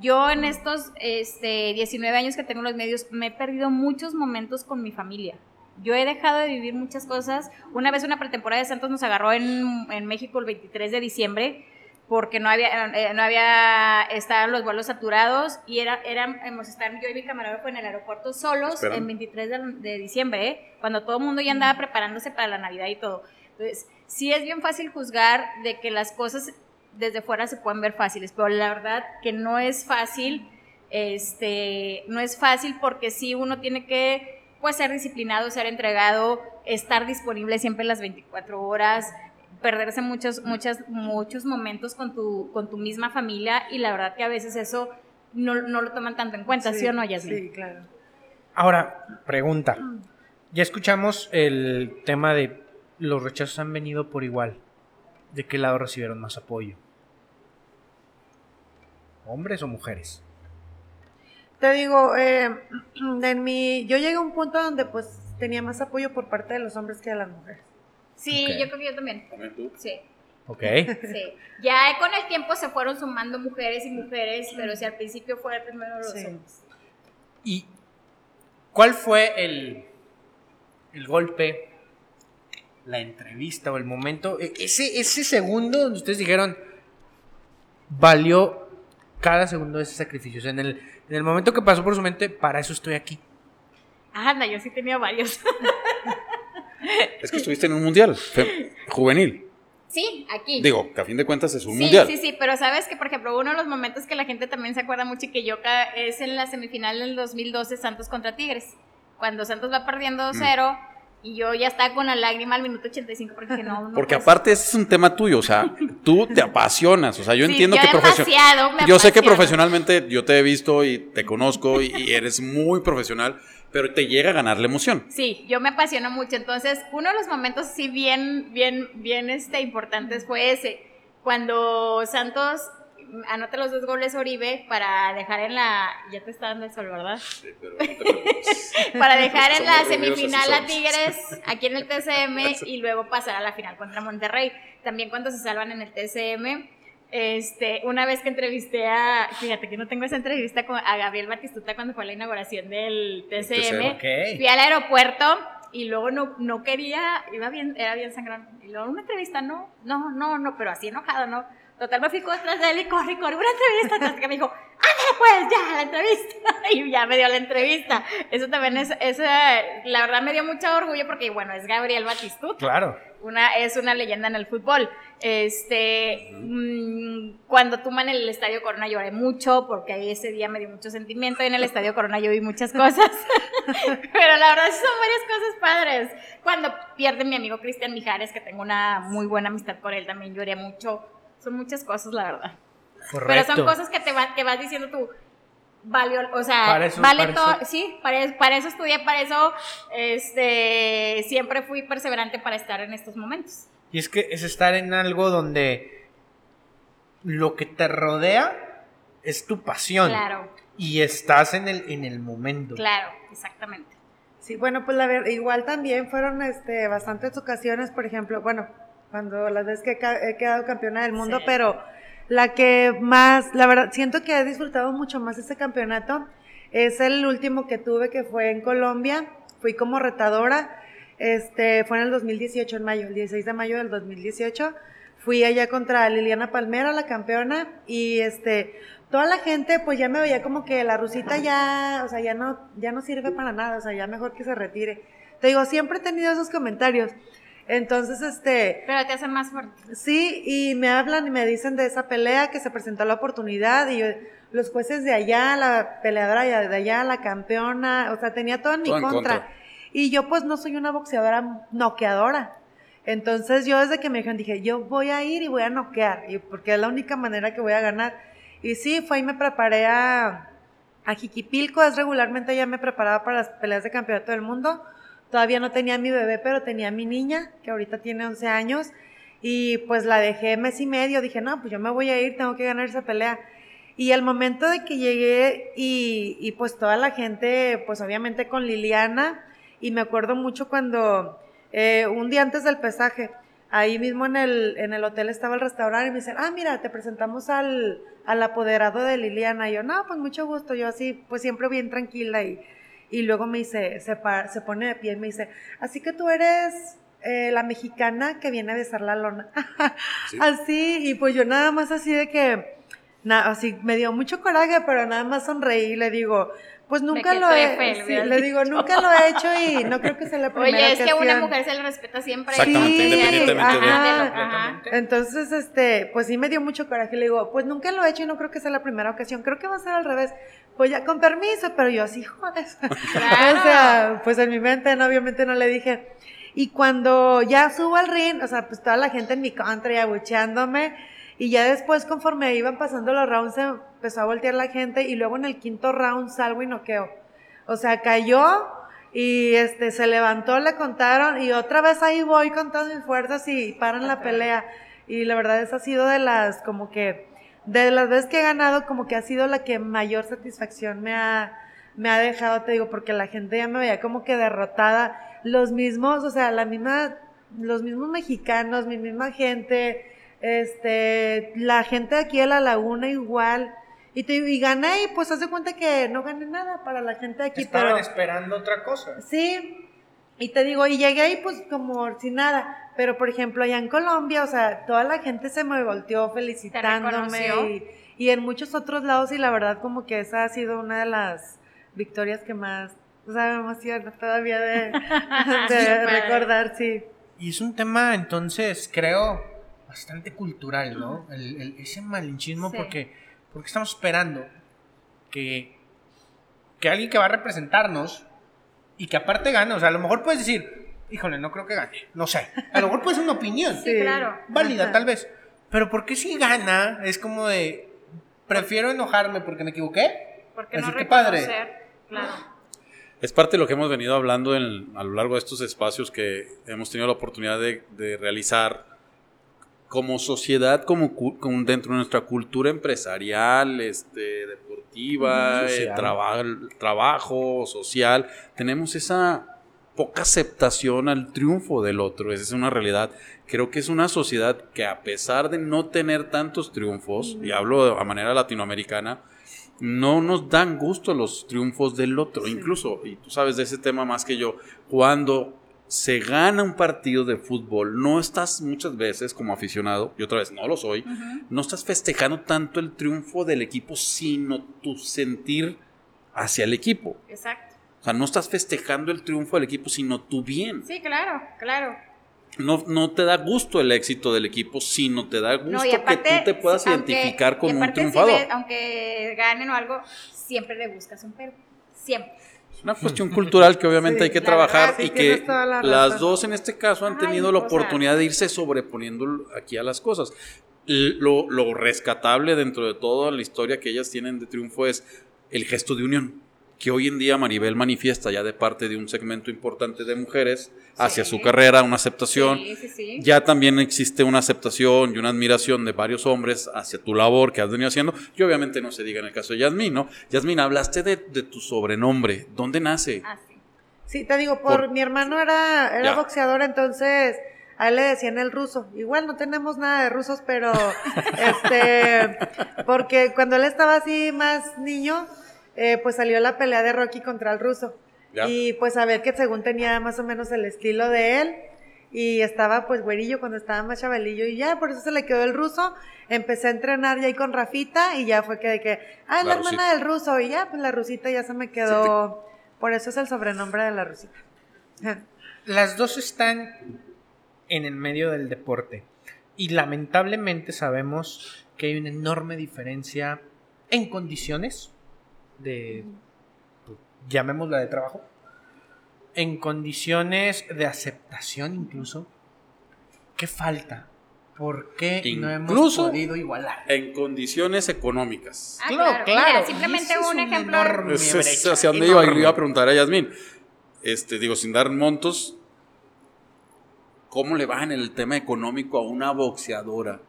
Yo en estos este, 19 años que tengo en los medios me he perdido muchos momentos con mi familia. Yo he dejado de vivir muchas cosas. Una vez una pretemporada de Santos nos agarró en, en México el 23 de diciembre porque no había, eh, no había, estaban los vuelos saturados y era, éramos estar yo y mi camarógrafo en el aeropuerto solos Esperando. en 23 de, de diciembre, ¿eh? cuando todo el mundo ya andaba preparándose para la Navidad y todo. Entonces, sí es bien fácil juzgar de que las cosas desde fuera se pueden ver fáciles, pero la verdad que no es fácil, este, no es fácil porque sí uno tiene que pues ser disciplinado, ser entregado, estar disponible siempre las 24 horas, perderse muchos, muchas, muchos momentos con tu, con tu misma familia y la verdad que a veces eso no, no lo toman tanto en cuenta, ¿sí, o no, Yasmin? Sí, claro. Ahora, pregunta. Ya escuchamos el tema de los rechazos han venido por igual. ¿De qué lado recibieron más apoyo? ¿Hombres o mujeres? Te digo, eh, en mi, yo llegué a un punto donde pues tenía más apoyo por parte de los hombres que de las mujeres. Sí, yo creo que yo también. También tú. Sí, Ok. sí. Ya con el tiempo se fueron sumando mujeres y mujeres, pero si al principio fue primero los Sí. hombres. ¿Y cuál fue el, el golpe, la entrevista o el momento, e- ese, ese segundo donde ustedes dijeron, valió cada segundo de ese sacrificio? O sea, en el, en el momento que pasó por su mente, para eso estoy aquí. Anda, yo sí tenía varios. Es que estuviste en un mundial juvenil. sí, aquí. Digo, que a fin de cuentas es un Sí, mundial. sí, sí, pero sabes que, por ejemplo, uno de los momentos que la gente también se acuerda mucho y que yo es en la semifinal del 2012 Santos contra Tigres, cuando Santos va perdiendo Mm. 0 y yo ya estaba con la lágrima al minuto 85 porque no, no Porque aparte ese es un tema tuyo, o sea, tú te apasionas, o sea, yo Sí, entiendo yo que profesio- demasiado me yo sé que profesionalmente yo te he visto y te conozco y, y eres muy profesional, pero te llega a ganar la emoción. Sí, yo me apasiono mucho. Entonces, uno de los momentos sí bien, bien, bien este, importantes fue ese. Cuando Santos anota los dos goles Oribe para dejar en la... Ya te está dando el sol, ¿verdad? Para dejar en la semifinal a. Tigres aquí en el TCM y luego pasar a la final contra Monterrey. También cuando se salvan en el TCM. Este, una vez que entrevisté a, fíjate que no tengo esa entrevista con, a Gabriel Batistuta cuando fue la inauguración del TCM. Ok. Fui al aeropuerto y luego no, no quería, iba bien, era bien sangrón. Y luego una entrevista, no, no, no, no, pero así enojado, ¿no? Total, me fui detrás de él y corre, corre, una entrevista. Hasta que me dijo, ándale pues, ya, la entrevista. y ya me dio la entrevista. Eso también es, es, la verdad me dio mucho orgullo porque, bueno, es Gabriel Batistuta. Claro. Una, es una leyenda en el fútbol. Este, mm, cuando tú en el Estadio Corona lloré mucho porque ahí ese día me dio mucho sentimiento y en el Estadio Corona yo vi muchas cosas. Pero la verdad son varias cosas padres. Cuando pierde mi amigo Cristian Mijares, que tengo una muy buena amistad con él, también lloré mucho. Son muchas cosas, la verdad. Pero son cosas que te que vas diciendo tú, valió, o sea, vale todo, sí, para, para, eso estudié, para eso este, siempre fui perseverante para estar en estos momentos. Y es que es estar en algo donde lo que te rodea es tu pasión. Claro. Y estás en el, en el momento. Claro, exactamente. Sí, bueno, pues la verdad, igual también fueron este, bastantes ocasiones, por ejemplo, bueno, cuando las veces que he quedado campeona del mundo, pero la que más, la verdad, siento que he disfrutado mucho más este campeonato. Es el último que tuve que fue en Colombia. Fui como retadora. Este, fue en el 2018, en mayo, el 16 de mayo del 2018. Fui allá contra Liliana Palmera, la campeona, y este, toda la gente pues ya me veía como que la rusita ya, o sea, ya no, ya no sirve para nada, o sea, ya mejor que se retire. Te digo, siempre he tenido esos comentarios. Entonces, este... Pero te hacen más fuerte. Sí, y me hablan y me dicen de esa pelea que se presentó la oportunidad y los jueces de allá, la peleadora de allá, la campeona, o sea, tenía todo en mi contra. Y yo pues no soy una boxeadora noqueadora. Entonces yo desde que me dijeron dije, yo voy a ir y voy a noquear, y porque es la única manera que voy a ganar. Y sí, fue y me preparé a, a Jiquipilco, es regularmente ya me preparaba para las peleas de campeonato del mundo Todavía no tenía mi bebé, pero tenía mi niña, que ahorita tiene 11 años, y pues la dejé mes y medio. Dije, no, pues yo me voy a ir, tengo que ganar esa pelea. Y el momento de que llegué y, y pues toda la gente, pues obviamente con Liliana, y me acuerdo mucho cuando eh, un día antes del pesaje, ahí mismo en el, en el hotel estaba el restaurante y me dicen, ah, mira, te presentamos al, al apoderado de Liliana. Y yo, no, pues mucho gusto, yo así, pues siempre bien tranquila y y luego me dice, se, se pone de pie y me dice, así que tú eres eh, la mexicana que viene a besar la lona. Así, y pues yo nada más así de que, nada, así me dio mucho coraje, pero nada más sonreí y le digo, pues nunca lo he le digo, nunca lo he hecho y no creo que sea la primera Oye, es que a una mujer se le respeta siempre. Exactamente, independientemente ajá, Entonces, este, pues sí me dio mucho coraje. Le digo, pues nunca lo he hecho y no creo que sea la primera ocasión. Creo que va a ser al revés. Pues ya, con permiso, pero yo así, joder. o sea, pues en mi mente, obviamente no le dije. Y cuando ya subo al ring, o sea, pues toda la gente en mi country abucheándome y ya después, conforme iban pasando los rounds, se empezó a voltear la gente y luego en el quinto round salgo y noqueo. O sea, cayó y este se levantó, le contaron y otra vez ahí voy con todas mis fuerzas y paran la pelea. Y la verdad esa ha sido de las como que de las veces que he ganado como que ha sido la que mayor satisfacción me ha me ha dejado, te digo, porque la gente ya me veía como que derrotada, los mismos, o sea, la misma los mismos mexicanos, mi misma gente, este, la gente de aquí de la laguna igual. Y, te, y gané y pues hace cuenta que no gané nada para la gente de aquí. Estaban esperando otra cosa. Sí, y te digo, y llegué ahí pues como sin nada. Pero por ejemplo, allá en Colombia, o sea, toda la gente se me volteó felicitándome. Y, y, en muchos otros lados, y la verdad como que esa ha sido una de las victorias que más, o sea, me emociona todavía de, de recordar, sí. Y es un tema, entonces, creo, bastante cultural, ¿no? El, ese malinchismo porque, porque estamos esperando que, que alguien que va a representarnos y que aparte gane, o sea, a lo mejor puedes decir, híjole, no creo que gane, no sé, a lo mejor puede ser una opinión, sí, claro. válida tal vez, pero porque si gana es como de, prefiero enojarme porque me equivoqué, porque no que padre. Claro. Es parte de lo que hemos venido hablando a lo largo de estos espacios que hemos tenido la oportunidad de, de realizar como sociedad, como, dentro de nuestra cultura empresarial, este, deportiva, eh, trabajo, social, tenemos esa poca aceptación al triunfo del otro. Esa es una realidad. Creo que es una sociedad que a pesar de no tener tantos triunfos, y hablo a manera latinoamericana, no nos dan gusto los triunfos del otro. Incluso, y tú sabes de ese tema más que yo, cuando se gana un partido de fútbol, no estás muchas veces como aficionado, y otra vez no lo soy, no estás festejando tanto el triunfo del equipo, sino tu sentir hacia el equipo. Exacto. O sea, no estás festejando el triunfo del equipo, sino tu bien. Sí, claro, claro. No, no te da gusto el éxito del equipo, sino te da gusto No, y aparte, que tú te puedas aunque- identificar con y un si triunfador. ves- aunque ganen o algo, siempre le buscas un pero. Siempre. Es una cuestión cultural que obviamente Sí, hay que trabajar verdad, y que la las dos en este caso han Ay, tenido la sea. oportunidad de irse sobreponiendo aquí a las cosas. Lo, lo rescatable dentro de toda la historia que ellas tienen de triunfo es el gesto de unión que hoy en día Maribel manifiesta ya de parte de un segmento importante de mujeres hacia Sí. su carrera, una aceptación. Sí, sí, sí. Ya también existe una aceptación y una admiración de varios hombres hacia tu labor que has venido haciendo. Y obviamente no se diga en el caso de Yasmín, ¿no? Yasmín, hablaste de, de tu sobrenombre. ¿Dónde nace? Ah, sí. Sí, te digo, por, Por- mi hermano era, era Ya. boxeador, entonces a él le decían el ruso. Igual no tenemos nada de rusos, pero este, porque cuando él estaba así más niño, eh, pues salió la pelea de Rocky contra el ruso. Ya. Y pues a ver que según tenía más o menos el estilo de él. Y estaba pues güerillo cuando estaba más chavalillo y ya, por eso se le quedó el ruso. Empecé a entrenar ya ahí con Rafita y ya fue que de que, ah, es La la, hermana del ruso. Y ya, pues la rusita ya se me quedó. Por eso es el sobrenombre de la rusita. Las dos están en el medio del deporte. Y lamentablemente sabemos que hay una enorme diferencia en condiciones de, pues, llamémosla de trabajo, en condiciones de aceptación incluso. ¿Qué falta? ¿Por qué no hemos podido igualar? En condiciones económicas. Ah, Claro, claro. claro. Mira, Y simplemente un un ejemplo. enorme- Es, es brecha hacia dónde iba, iba a preguntar a Yasmín. Este, digo, sin dar montos, ¿cómo le va en el tema económico a una boxeadora?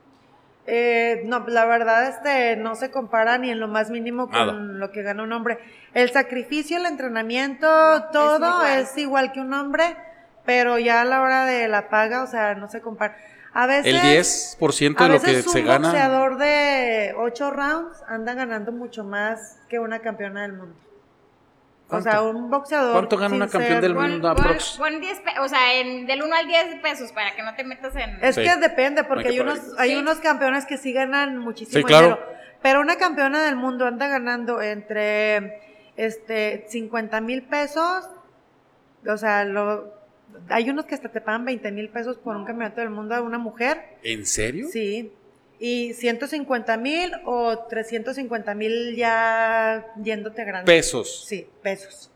Eh, no, la verdad, este, no se compara ni en lo más mínimo con Nada. lo que gana un hombre. El sacrificio, el entrenamiento, No, todo es es igual. que un hombre, pero ya a la hora de la paga, o sea, no se compara. A veces, El 10% a de lo que se un gana. boxeador de 8 rounds anda ganando mucho más que una campeona del mundo. O sea, un boxeador. ¿Cuánto gana una campeón ser- del mundo pon- aprox? pon 10 pe- o sea, en, del 1 al 10 pesos para que no te metas en... Es Sí. que depende, porque hay hay, unos, hay Sí. unos campeones que sí ganan muchísimo Sí, claro. dinero. Pero una campeona del mundo anda ganando entre este 50 mil pesos. O sea, lo, hay unos que hasta te pagan 20 mil pesos por un campeonato del mundo a una mujer. ¿En serio? Sí. Y 150 mil o 350 mil ya yéndote grande. Pesos. Sí, pesos.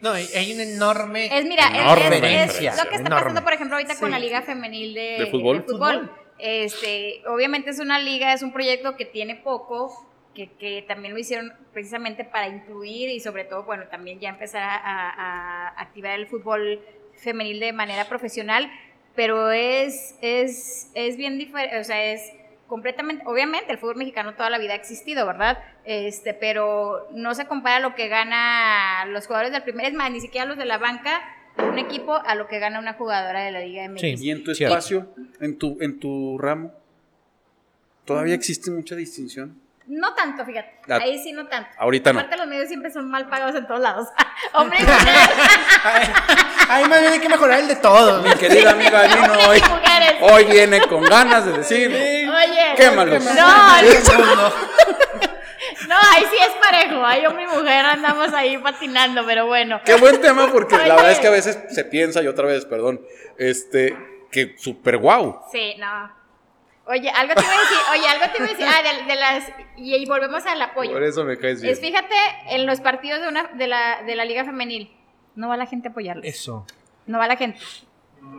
No, hay, hay una enorme. Es, mira, es- Enorme es, es diferencia, lo que está enorme. pasando, por ejemplo, ahorita con la Liga Femenil de, ¿De fútbol? Fútbol. Este, obviamente es una liga, es un proyecto que tiene poco, que, que también lo hicieron precisamente para incluir y sobre todo, bueno, también ya empezar a, a- a activar el fútbol femenil de manera profesional, pero es, es, es bien diferente, o sea, es completamente, obviamente el fútbol mexicano toda la vida ha existido, ¿verdad? Este, pero no se compara lo que gana los jugadores del primer, es más, ni siquiera los de la banca, un equipo a lo que gana una jugadora de la Liga MX. Sí. ¿Y en tu espacio, en tu, en tu ramo, todavía existe mucha distinción? No tanto, fíjate. Ah, Ahí sí no tanto. ahorita no. Aparte los medios siempre son mal pagados en todos lados. Hombre. Ay, más bien hay que mejorar el de todos. Mi querida amiga Hombres hoy, hoy viene con ganas de decir, Oye. quémalos. No, no, no, ahí sí es parejo. Ahí hombre y mujer andamos ahí patinando, pero bueno. Qué buen tema porque la verdad es que a veces se piensa, y otra vez, perdón, este, que súper guau. Sí, no. Oye, algo te iba a decir, oye, algo te iba a decir. Ah, de, de las. Y, y volvemos al apoyo. Por eso me caes bien. Es fíjate en los partidos de, una, de, la, de la Liga Femenil. No va la gente a apoyarlos. Eso. No va la gente.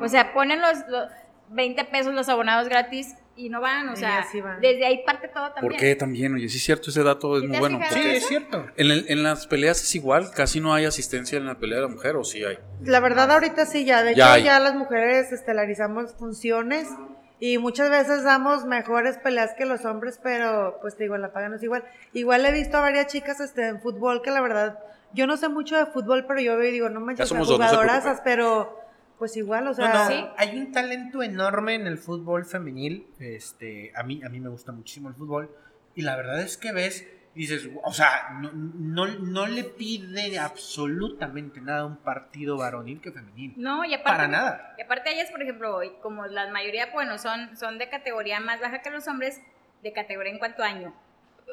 O sea, ponen los, los 20 pesos los abonados gratis y no van. O sea, van. desde ahí parte todo también. ¿Por qué también? Oye, sí es cierto, ese dato es ¿Sí muy bueno. Sí, es cierto. En, el- en las peleas es igual, casi no hay asistencia en la pelea de la mujer, o sí hay. La verdad ahorita sí ya, de Ya hecho hay. ya las mujeres estelarizamos funciones y muchas veces damos mejores peleas que los hombres, pero pues te digo, la paga no es igual. Igual he visto a varias chicas este, en fútbol que la verdad, yo no sé mucho de fútbol, pero yo veo y digo, no manches, somos no jugadorazas, pero pues igual, o sea, No, no, Sí. hay un talento enorme en el fútbol femenil. Este, a mí, a mí me gusta muchísimo el fútbol. Y la verdad es que ves dices, o sea, no, no, no le pide absolutamente nada a un partido varonil que femenil. No, y aparte, Para nada. Y aparte ellas, por ejemplo, como la mayoría, bueno, son, son de categoría más baja que los hombres, de categoría en cuanto a año.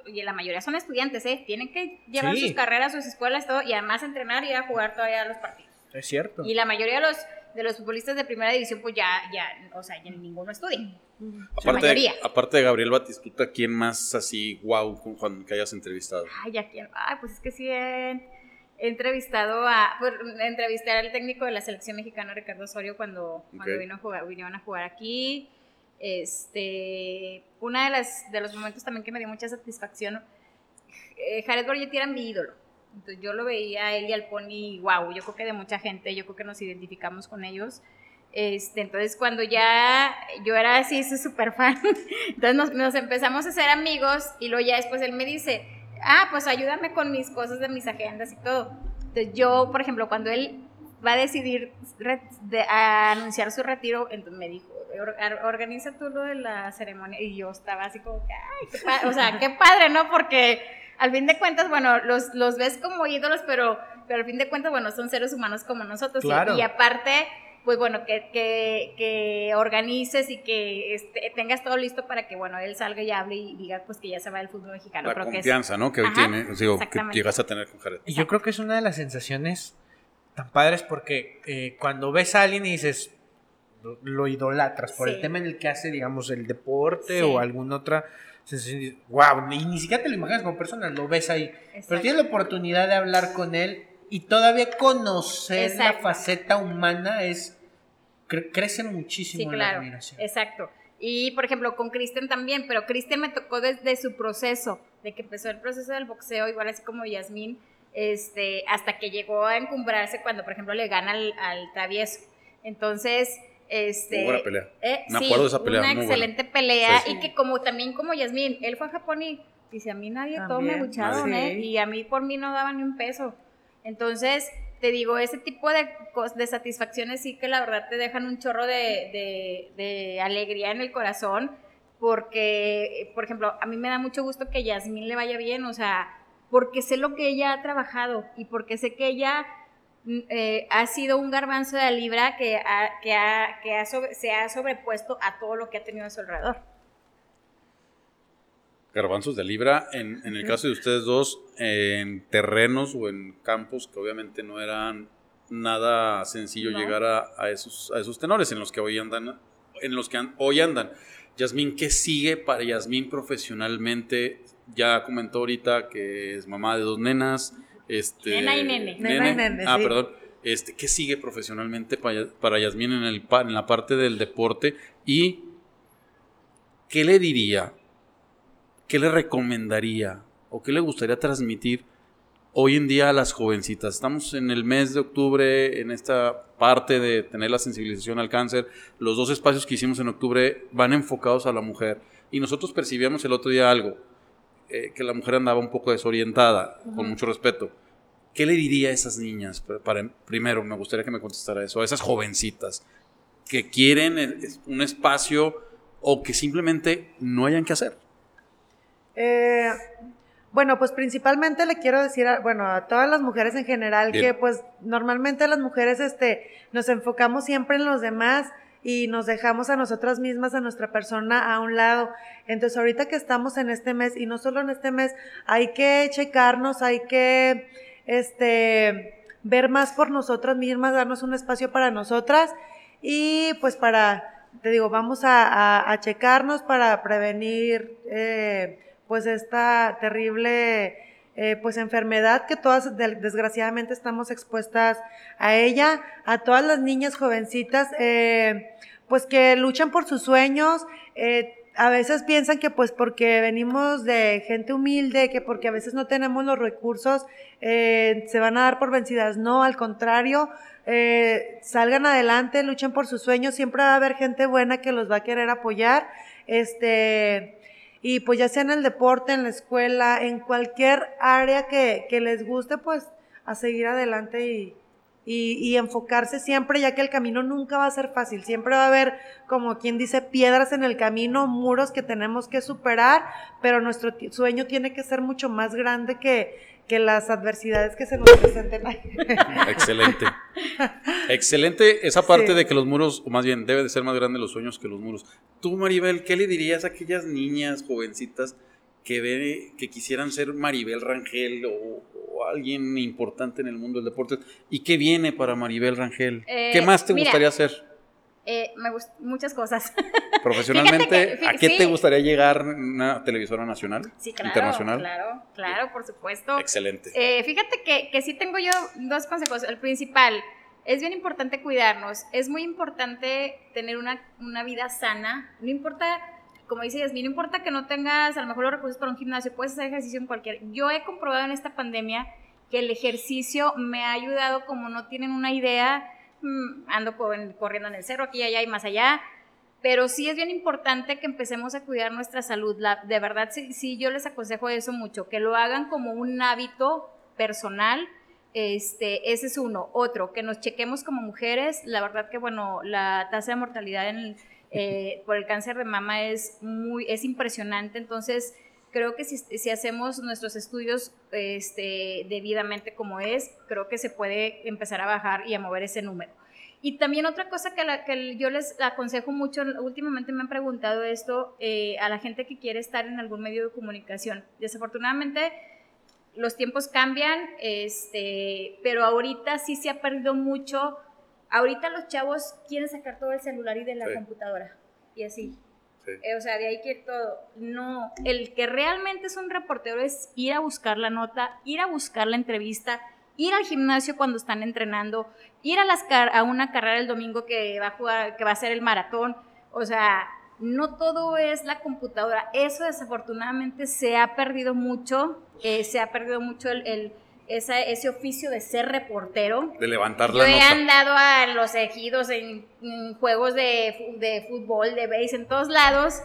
Y la mayoría son estudiantes, ¿eh? Tienen que llevar Sí. sus carreras, sus escuelas, todo, y además entrenar y ir a jugar todavía los partidos. Es cierto. Y la mayoría de los, de los futbolistas de primera división, pues ya, ya, o sea, ya ninguno estudia. Aparte, mayoría. aparte de Gabriel Batistuta, ¿quién más así, wow, con Juan, que hayas entrevistado? Ay, ya quiero. Ay, pues es que sí he, he entrevistado a. Pues, entrevisté al técnico de la selección mexicana, Ricardo Osorio, cuando, vino a jugar, vinieron a jugar aquí. Este. Una de las de los momentos también que me dio mucha satisfacción. eh, Jared Borgetti era mi ídolo. Entonces yo lo veía a él y al Pony, wow, yo creo que de mucha gente, yo creo que nos identificamos con ellos. Este, entonces cuando ya yo era así, su súper fan, entonces nos, empezamos a hacer amigos y luego ya después él me dice, ah, pues ayúdame con mis cosas de mis agendas y todo. Entonces yo, por ejemplo, cuando él va a decidir re- de- a anunciar su retiro, entonces me dijo, "Or- ar- organiza tú lo de la ceremonia y yo estaba así como ay, qué pa-", o sea, qué padre, ¿no? Porque al fin de cuentas, bueno, los, los ves como ídolos, pero, pero al fin de cuentas, bueno, son seres humanos como nosotros. y- Claro. Y, aparte, pues bueno, que, que, que organices y que este, tengas todo listo para que, bueno, él salga y hable y diga, pues que ya se va del fútbol mexicano. La Creo que es- confianza, ¿no? Que hoy Ajá, tiene, digo, que exactamente. llegas a tener con Jared. Y yo creo que es una de las sensaciones tan padres porque eh, cuando ves a alguien y dices, lo, lo idolatras por el tema en el que hace, digamos, el deporte Sí. o alguna otra sensación, wow, y ni siquiera te lo imaginas como persona, lo ves ahí. Pero tienes la oportunidad de hablar con él y todavía conocer la faceta humana es cre- crece muchísimo Sí, la admiración. exacto. Y por ejemplo, con Kristen también, pero Kristen me tocó desde su proceso, de que empezó el proceso del boxeo, igual así como Yasmín, este, hasta que llegó a encumbrarse cuando, por ejemplo, le gana al, al travieso. Entonces, este. Buena pelea. eh, Me sí, acuerdo de esa pelea, Una muy buena. excelente pelea. Sí, sí. Y que como también como Yasmín, él fue a Japón y dice, a mí nadie todo me. ¿eh? Y a mí por mí no daba ni un peso. Entonces, te digo, ese tipo de, de satisfacciones sí que la verdad te dejan un chorro de, de- de alegría en el corazón, porque, por ejemplo, a mí me da mucho gusto que Yasmín le vaya bien, o sea, porque sé lo que ella ha trabajado y porque sé que ella eh, ha sido un garbanzo de la libra que, ha- que, ha- que ha sobre- se ha sobrepuesto a todo lo que ha tenido a su alrededor. Garbanzos de libra, en, en el caso de ustedes dos, en terrenos o en campos que obviamente no eran nada sencillo No. llegar a, a esos, a esos tenores en los que hoy andan, en los que an- hoy andan. Yasmín, ¿qué sigue para Yasmín profesionalmente? Ya comentó ahorita que es mamá de dos nenas. Este, Nena y nene. Nena y nene, Ah, sí. perdón. Este, ¿Qué sigue profesionalmente para, para Yasmín en, el, en la parte del deporte? ¿Y qué le diría ¿qué le recomendaría o qué le gustaría transmitir hoy en día a las jovencitas? Estamos en el mes de octubre, en esta parte de tener la sensibilización al cáncer. Los dos espacios que hicimos en octubre van enfocados a la mujer. Y nosotros percibíamos el otro día algo, eh, que la mujer andaba un poco desorientada, con mucho respeto. ¿Qué le diría a esas niñas? Para- para- primero, me gustaría que me contestara eso, a esas jovencitas que quieren un espacio o que simplemente no hayan que hacer. Eh, bueno, pues principalmente le quiero decir, a, bueno, a todas las mujeres en general Bien. que pues normalmente las mujeres este, nos enfocamos siempre en los demás y nos dejamos a nosotras mismas, a nuestra persona a un lado. Entonces ahorita que estamos en este mes y no solo en este mes, hay que checarnos, hay que este, ver más por nosotras mismas, darnos un espacio para nosotras y pues para, te digo, vamos a, a- checarnos para prevenir eh, pues esta terrible eh, pues enfermedad que todas de- desgraciadamente estamos expuestas a ella, a todas las niñas jovencitas, eh, pues que luchan por sus sueños, eh, a veces piensan que pues porque venimos de gente humilde, que porque a veces no tenemos los recursos, se van a dar por vencidas. No, al contrario, salgan adelante, luchen por sus sueños, siempre va a haber gente buena que los va a querer apoyar. Este, y pues ya sea en el deporte, en la escuela, en cualquier área que, que les guste, pues a seguir adelante y, y, y, enfocarse siempre, ya que el camino nunca va a ser fácil. Siempre va a haber, como quien dice, piedras en el camino, muros que tenemos que superar, pero nuestro sueño tiene que ser mucho más grande que, que las adversidades que se nos presenten. Excelente. Excelente esa parte de que los muros, o más bien, debe de ser más grande los sueños que los muros. Tú, Maribel, ¿qué le dirías a aquellas niñas jovencitas que, ve, que quisieran ser Maribel Rangel o, alguien importante en el mundo del deporte. ¿Y qué viene para Maribel Rangel? ¿Qué eh, más te gustaría hacer? Eh, me gustan muchas cosas. Profesionalmente, ¿a qué te gustaría llegar una televisora nacional? Sí, claro, internacional. Claro, claro, por supuesto. Excelente. Eh, fíjate que, que sí tengo yo dos consejos. El principal, es bien importante cuidarnos. Es muy importante tener una, una vida sana. No importa como dice Yasmin, no importa que no tengas a lo mejor los recursos para un gimnasio, puedes hacer ejercicio en cualquier. Yo he comprobado en esta pandemia que el ejercicio me ha ayudado, como no tienen una idea, ando corriendo en el cerro, aquí, allá y más allá, pero sí es bien importante que empecemos a cuidar nuestra salud. La, de verdad, sí, sí, yo les aconsejo eso mucho, que lo hagan como un hábito personal. Este, ese es uno. Otro, que nos chequemos como mujeres. La verdad que, bueno, la tasa de mortalidad en el, eh, por el cáncer de mama es, muy, es impresionante. Entonces, creo que si, si hacemos nuestros estudios este, debidamente como es, creo que se puede empezar a bajar y a mover ese número. Y también otra cosa que, la, que yo les aconsejo mucho, últimamente me han preguntado esto eh, a la gente que quiere estar en algún medio de comunicación. Desafortunadamente, los tiempos cambian, este, pero ahorita sí se ha perdido mucho Ahorita los chavos quieren sacar todo el celular y de la computadora. Y así. Eh, o sea, de ahí que todo. No, el que realmente es un reportero es ir a buscar la nota, ir a buscar la entrevista, ir al gimnasio cuando están entrenando, ir a, las a una carrera el domingo que va a jugar, que va a ser el maratón. O sea, no todo es la computadora. Eso desafortunadamente se ha perdido mucho. Eh, se ha perdido mucho el ese oficio de ser reportero. De levantar la Yo he andado a los ejidos en, juegos de, de, fútbol, de base, en todos lados.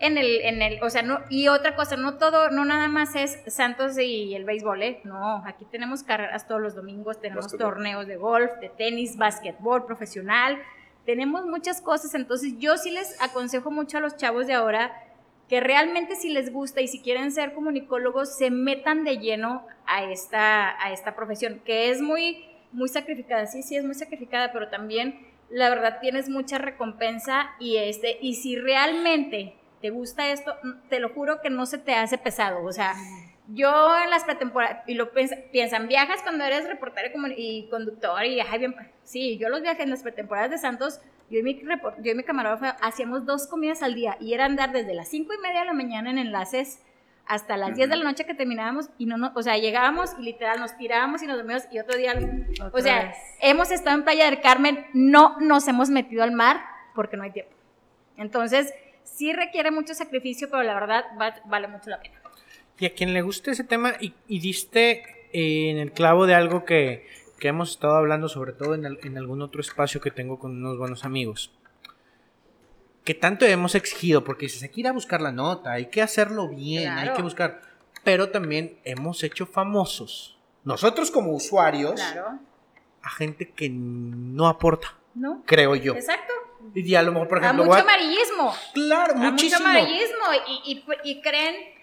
En el, en el, o sea, no, y otra cosa, no todo, no nada más es Santos y el béisbol, ¿eh? No, aquí tenemos carreras todos los domingos, tenemos torneos de golf, de tenis, básquetbol profesional, tenemos muchas cosas, entonces yo sí les aconsejo mucho a los chavos de ahora que realmente si les gusta y si quieren ser comunicólogos, se metan de lleno a esta, a esta profesión, que es muy, muy sacrificada. Sí, sí, es muy sacrificada, pero también, la verdad, tienes mucha recompensa y, este, y si realmente te gusta esto, te lo juro que no se te hace pesado. O sea, yo en las pretemporadas, y lo piensan, viajas cuando eres reportero y conductor y ay, bien, sí, yo los viajé en las pretemporadas de Santos yo y mi, yo y mi camarógrafo hacíamos dos comidas al día y era andar desde las cinco y media de la mañana en enlaces hasta las 10 de la noche que terminábamos y no, no, o sea, llegábamos y literal nos tirábamos y nos dormíamos y otro día, o sea, hemos estado en Playa del Carmen, no nos hemos metido al mar porque no hay tiempo. Entonces, sí requiere mucho sacrificio, pero la verdad vale mucho la pena. Y a quien le guste ese tema y, y diste eh, en el clavo de algo que, que hemos estado hablando, sobre todo en, en, algún otro espacio que tengo con unos buenos amigos, que tanto hemos exigido, porque dices, hay que ir a buscar la nota, hay que hacerlo bien, hay que buscar, pero también hemos hecho famosos, nosotros como usuarios, a gente que no aporta, ¿No? creo yo. Exacto. Y a lo mejor, por ejemplo, a mucho amarillismo. Claro, muchísimo. mucho amarillismo y, y, y creen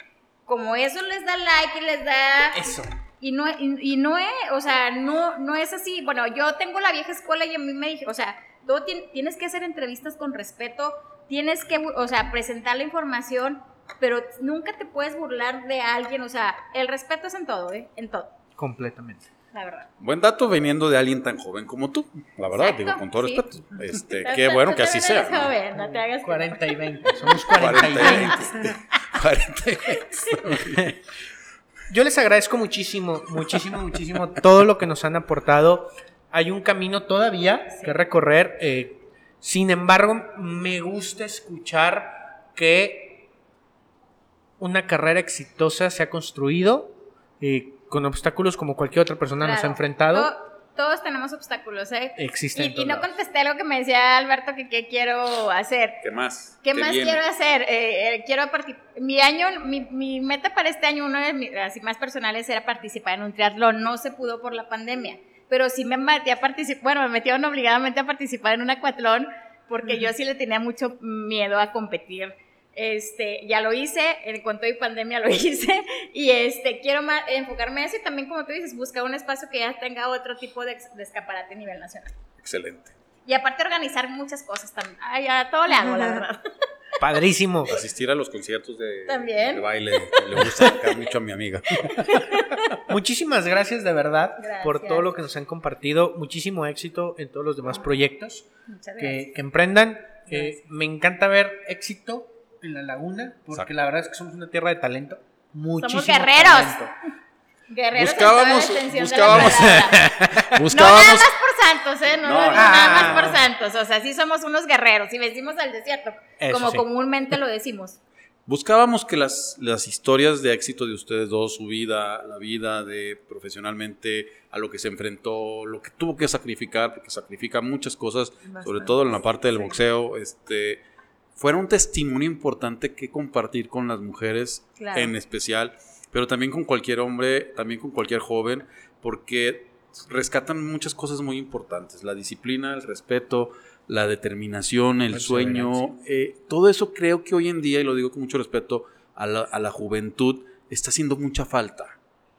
como eso les da like y les da eso y no, y, no es, o sea, no, no es así. Bueno, yo tengo la vieja escuela y a mí me dije, o sea, tú tienes que hacer entrevistas con respeto, tienes que, o sea, presentar la información, pero nunca te puedes burlar de alguien, o sea, el respeto es en todo, ¿eh? En todo. Completamente. La verdad. Buen dato viniendo de alguien tan joven como tú, la verdad, digo, con todo respeto. Este, qué bueno que así sea. Joven, no te hagas 40 y 20, somos 40, y 20. 40 y 20. Yo les agradezco muchísimo, muchísimo, muchísimo todo lo que nos han aportado. Hay un camino todavía que recorrer. Eh, sin embargo, me gusta escuchar que una carrera exitosa se ha construido eh, con obstáculos como cualquier otra persona nos ha enfrentado todos tenemos obstáculos, ¿eh? Existen. Y, y no contesté algo que me decía Alberto que qué quiero hacer. ¿Qué más? ¿Qué, más quiero hacer? Eh, eh, quiero mi año, mi, mi, meta para este año, uno de mis así más personales era participar en un triatlón. No se pudo por la pandemia. pero sí me metí a participar, bueno, me metieron obligadamente a participar en un acuatlón porque yo sí le tenía mucho miedo a competir. Este, ya lo hice, en cuanto hay pandemia lo hice, y este, quiero más, enfocarme en eso y también, como tú dices, buscar un espacio que ya tenga otro tipo de, de escaparate a nivel nacional. Excelente. Y aparte organizar muchas cosas también. Ay, a todo le hago, la verdad. Padrísimo. Asistir a los conciertos de, También. de baile. Le gusta mucho a mi amiga. Muchísimas gracias de verdad por todo lo que nos han compartido. Muchísimo éxito en todos los demás proyectos Muchas que, gracias. que emprendan. Eh, me encanta ver éxito en la laguna porque Exacto. la verdad es que somos una tierra de talento. Muchísimo guerreros. talento. Guerreros Buscábamos- toda la extensión de la buscábamos- palabra. No nada Buscábamos. más por santos, ¿eh? No, No, no, no. nada Ah. más por santos. O sea, sí somos unos guerreros y vestimos al desierto, Eso como sí. comúnmente lo decimos. Buscábamos que las, las historias de éxito de ustedes dos, su vida, la vida de profesionalmente, a lo que se enfrentó, lo que tuvo que sacrificar, porque sacrifica muchas cosas, sobre Bastante. todo en la parte del Sí. boxeo, este, fuera un testimonio importante que compartir con las mujeres Claro. en especial, pero también con cualquier hombre, también con cualquier joven, porque rescatan muchas cosas muy importantes, la disciplina, el respeto, la determinación, el sueño, eh, todo eso creo que hoy en día, y lo digo con mucho respeto a la, a la juventud, está haciendo mucha falta.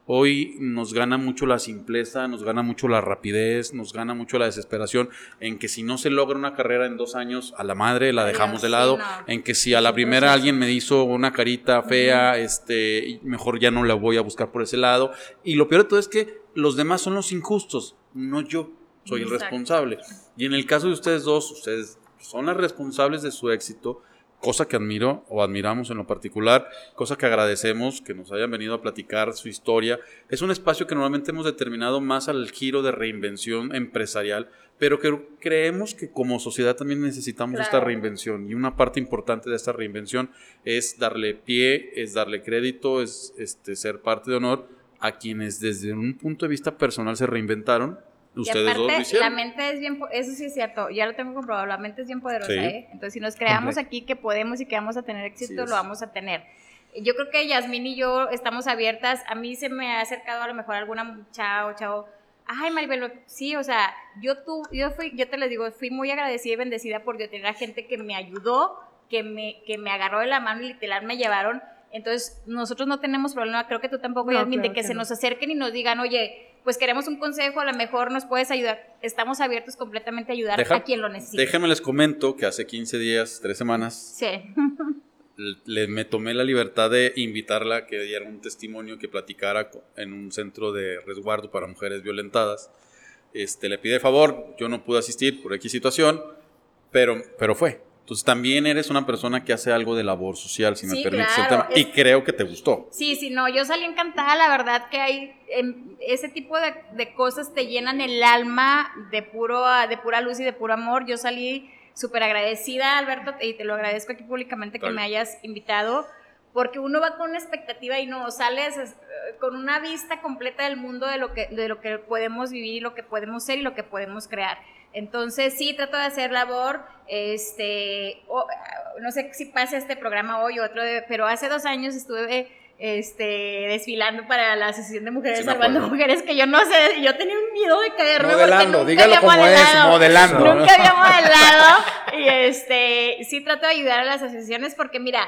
Hoy nos gana mucho la simpleza, nos gana mucho la rapidez, nos gana mucho la desesperación en que si no se logra una carrera en dos años, a la madre la dejamos de lado, en que si a la primera alguien me hizo una carita fea, este, mejor ya no la voy a buscar por ese lado. Y lo peor de todo es que los demás son los injustos, no yo. Soy el responsable. Y en el caso de ustedes dos, ustedes son las responsables de su éxito, cosa que admiro o admiramos en lo particular, cosa que agradecemos que nos hayan venido a platicar su historia. Es un espacio que normalmente hemos determinado más al giro de reinvención empresarial, pero que creemos que como sociedad también necesitamos esta reinvención y una parte importante de esta reinvención es darle pie, es darle crédito, es este, ser parte de honor a quienes desde un punto de vista personal se reinventaron. Ustedes y dos lo aparte, la hicieron. mente es bien, eso sí es cierto, ya lo tengo comprobado, la mente es bien poderosa, Sí. ¿eh? Entonces, si nos creamos aquí que podemos y que vamos a tener éxito, es. lo vamos a tener. Yo creo que Yasmín y yo estamos abiertas. A mí se me ha acercado a lo mejor alguna chao, chao. Ay, Maribel, sí, o sea, yo tú, yo fui, yo te les digo, fui muy agradecida y bendecida por yo tener a gente que me ayudó, que me, que me agarró de la mano y literal me llevaron. Entonces, nosotros no tenemos problema, creo que tú tampoco, No, Yasmín, de claro que, que se no. nos acerquen y nos digan, oye, pues queremos un consejo, a lo mejor nos puedes ayudar. Estamos abiertos completamente a ayudar Deja- a quien lo necesite. Déjenme les comento que hace 15 días, 3 semanas, Sí. le, me tomé la libertad de invitarla a que diera un testimonio, que platicara en un centro de resguardo para mujeres violentadas. Este, le pide favor, yo no pude asistir por X situación, pero, pero fue. Entonces también eres una persona que hace algo de labor social, si me Sí, permites claro, el tema, y es- creo que te gustó. Sí, sí, no, yo salí encantada, la verdad que hay em, ese tipo de, de cosas te llenan el alma de puro de pura luz y de puro amor. Yo salí súper agradecida, Alberto, y te lo agradezco aquí públicamente que me hayas invitado, porque uno va con una expectativa y no sales eh, con una vista completa del mundo de lo que de lo que podemos vivir, lo que podemos ser y lo que podemos crear. Entonces sí trato de hacer labor, este, o- no sé si pasa este programa hoy o otro, de- pero hace dos años estuve este, desfilando para la Asociación de Mujeres Sí, Salvando. Mujeres, que yo no sé, yo tenía un miedo de caerme. porque Modelando, nunca dígalo había como es, modelado. modelando. Nunca había modelado. Y este, sí trato de ayudar a las asociaciones porque mira,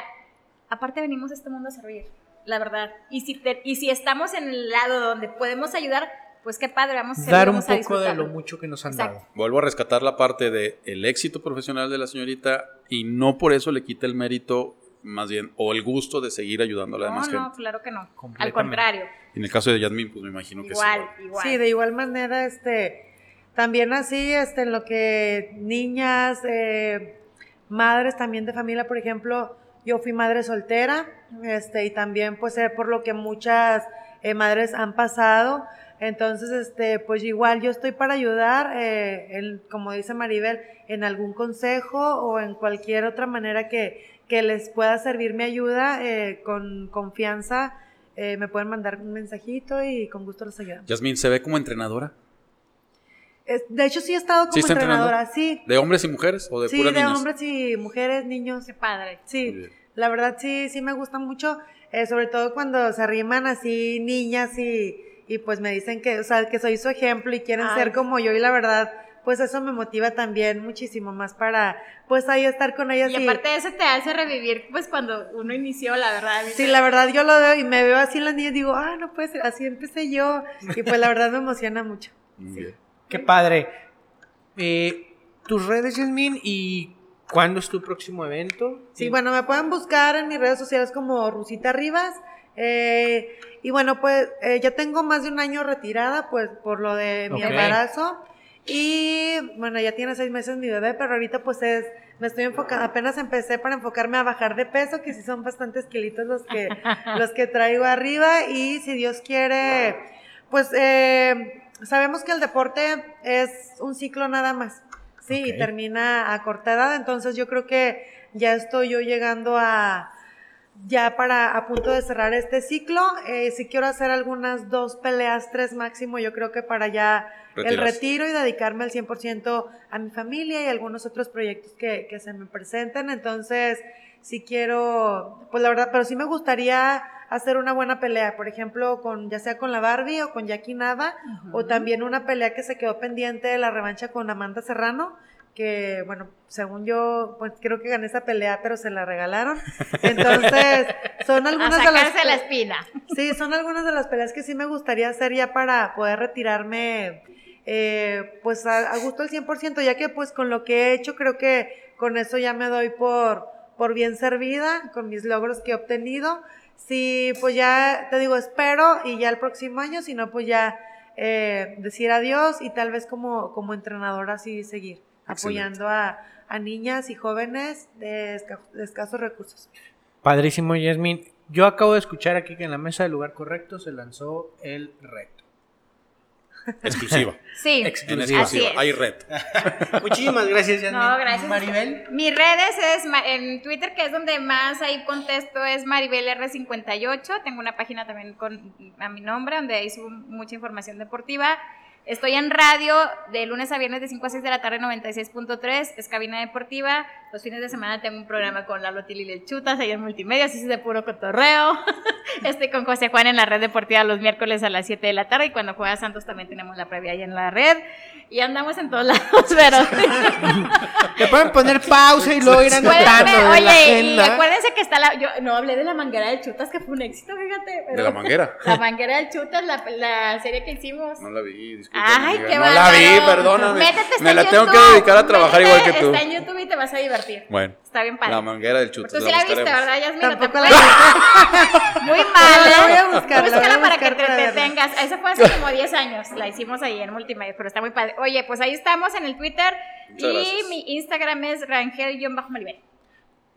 aparte venimos a este mundo a servir, la verdad. Y si, te- y si estamos en el lado donde podemos ayudar, pues qué padre, vamos a Dar un vamos a poco de lo mucho que nos han Exacto. dado. Vuelvo a rescatar la parte de el éxito profesional de la señorita y no por eso le quita el mérito, más bien, o el gusto de seguir ayudando a la No, demás no, gente. claro que no. Al contrario, En el caso de Yasmin, pues me imagino que igual, sí. igual. Sí, de igual manera, este, también así, este, en lo que niñas, eh, madres también de familia, por ejemplo, yo fui madre soltera, este, y también, pues, sé por lo que muchas eh, madres han pasado. Entonces, este, pues igual yo estoy para ayudar, eh, en- como dice Maribel, en algún consejo o en cualquier otra manera que, que les pueda servir mi ayuda, eh, con confianza, eh, me pueden mandar un mensajito y con gusto los ayudamos. Yasmin, ¿se ve como entrenadora? Es- De hecho, sí he estado como ¿Sí está entrenadora, sí. ¿De hombres y mujeres o de Sí, puras de niñas? hombres y mujeres, niños. Qué padre. Sí, la verdad sí, sí me gusta mucho, eh, sobre todo cuando se arriman así niñas y, y pues me dicen que, o sea, que soy su ejemplo y quieren Ay. ser como yo y la verdad, pues eso me motiva también muchísimo más para, pues ahí estar con ellas. Y aparte de eso te hace revivir, pues cuando uno inició, la verdad. Sí, la verdad yo lo veo y me veo así en las niñas y digo, ah, no puede ser, así empecé yo. Y pues la verdad me emociona mucho. Bien. Qué padre. Eh, tus redes, Yasmin, y cuándo es tu próximo evento. Sí, bueno, me pueden buscar en mis redes sociales como Rusita Rivas. Eh, y bueno, pues eh, ya tengo más de un año retirada, pues por lo de mi Ok. embarazo. Y bueno, ya tiene seis meses mi bebé, pero ahorita pues es, me estoy enfocando, apenas empecé para enfocarme a bajar de peso, que sí son bastantes kilitos los que, los que traigo arriba. Y si Dios quiere, pues eh, sabemos que el deporte es un ciclo nada más. Sí, y Ok. termina a corta edad, entonces yo creo que ya estoy yo llegando a ya para a punto de cerrar este ciclo. Eh, si quiero hacer algunas dos peleas, tres máximo, yo creo que para ya el retiro y dedicarme al 100% a mi familia y algunos otros proyectos que, que se me presenten. Entonces, si quiero, pues la verdad, pero sí me gustaría hacer una buena pelea, por ejemplo, con ya sea con la Barbie o con Jackie Nava, o también una pelea que se quedó pendiente de la revancha con Amanda Serrano, que bueno, según yo, pues creo que gané esa pelea, pero se la regalaron. Entonces, son A algunas de las la espina. Sí, son algunas de las peleas que sí me gustaría hacer ya para poder retirarme eh, pues a, a gusto al 100%, ya que pues con lo que he hecho creo que con eso ya me doy por, por bien servida, con mis logros que he obtenido. Sí, pues ya te digo, espero y ya el próximo año, si no, pues ya eh, decir adiós y tal vez como, como entrenadora así seguir. Apoyando a, a niñas y jóvenes de, esca- de escasos recursos. Padrísimo, Yasmin. Yo acabo de escuchar aquí que en la mesa del lugar correcto se lanzó el reto. Exclusiva. Sí. En Exclusiva. Así exclusiva. Hay reto. Muchísimas gracias, Yasmin. No, gracias. Maribel. Mis redes es en Twitter, que es donde más ahí contesto, es Maribel R58. Tengo una página también con a mi nombre, donde ahí subo mucha información deportiva. Estoy en radio de lunes a viernes de 5 a 6 de la tarde, 96.3, es cabina deportiva. Los fines de semana tengo un programa con Lalo Tili y el Chutas, ahí en multimedia, así es de puro cotorreo. Estoy con José Juan en la red deportiva los miércoles a las 7 de la tarde y cuando juega Santos también tenemos la previa ahí en la red. Y andamos en todos lados, pero... Le pueden poner pausa y luego ir anotando en la oye, y agenda. acuérdense que está la. Yo no hablé de la manguera del Chutas, que fue un éxito, fíjate. pero- De la manguera. La manguera del Chutas, la, la serie que hicimos. No la vi, disculpa. Ay, amiga. qué No la vi, perdóname. Métete, está Me en la tengo que dedicar a trabajar igual que tú. Está en YouTube y te vas a divertir. Bueno, Está bien padre. la manguera del chute. Tú sí la viste, ¿verdad, Yasmin? ¿No te Tampoco la acuerdas? Muy mal. la voy a buscar, Búscala para que te detengas. Eso fue hace como 10 años. La hicimos ahí en multimedia, pero está muy padre. Oye, pues ahí estamos en el Twitter. Muchas y gracias. mi Instagram es rangel-maribel.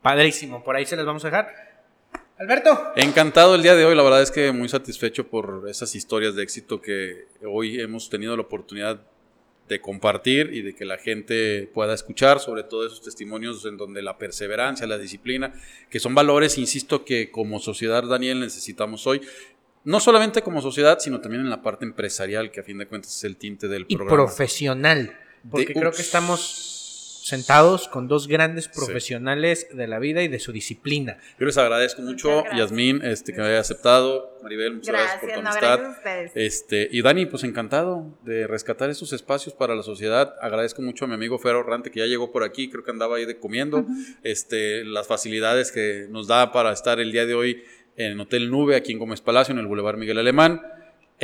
Padrísimo, por ahí se las vamos a dejar. Alberto. Encantado el día de hoy, la verdad es que muy satisfecho por esas historias de éxito que hoy hemos tenido la oportunidad de compartir y de que la gente pueda escuchar, sobre todo esos testimonios en donde la perseverancia, la disciplina, que son valores, insisto, que como sociedad, Daniel, necesitamos hoy. No solamente como sociedad, sino también en la parte empresarial, que a fin de cuentas es el tinte del Y programa. profesional. Porque De- creo que estamos sentados con dos grandes profesionales de la vida y de su disciplina. Yo les agradezco mucho, gracias. Yasmín, este, que me haya aceptado. Maribel, muchas gracias, por tu no, amistad. gracias a. Este, y Dani, pues encantado de rescatar esos espacios para la sociedad. Agradezco mucho a mi amigo Ferro Rante que ya llegó por aquí, creo que andaba ahí de comiendo. este, las facilidades que nos da para estar el día de hoy en Hotel Nube, aquí en Gómez Palacio, en el Boulevard Miguel Alemán.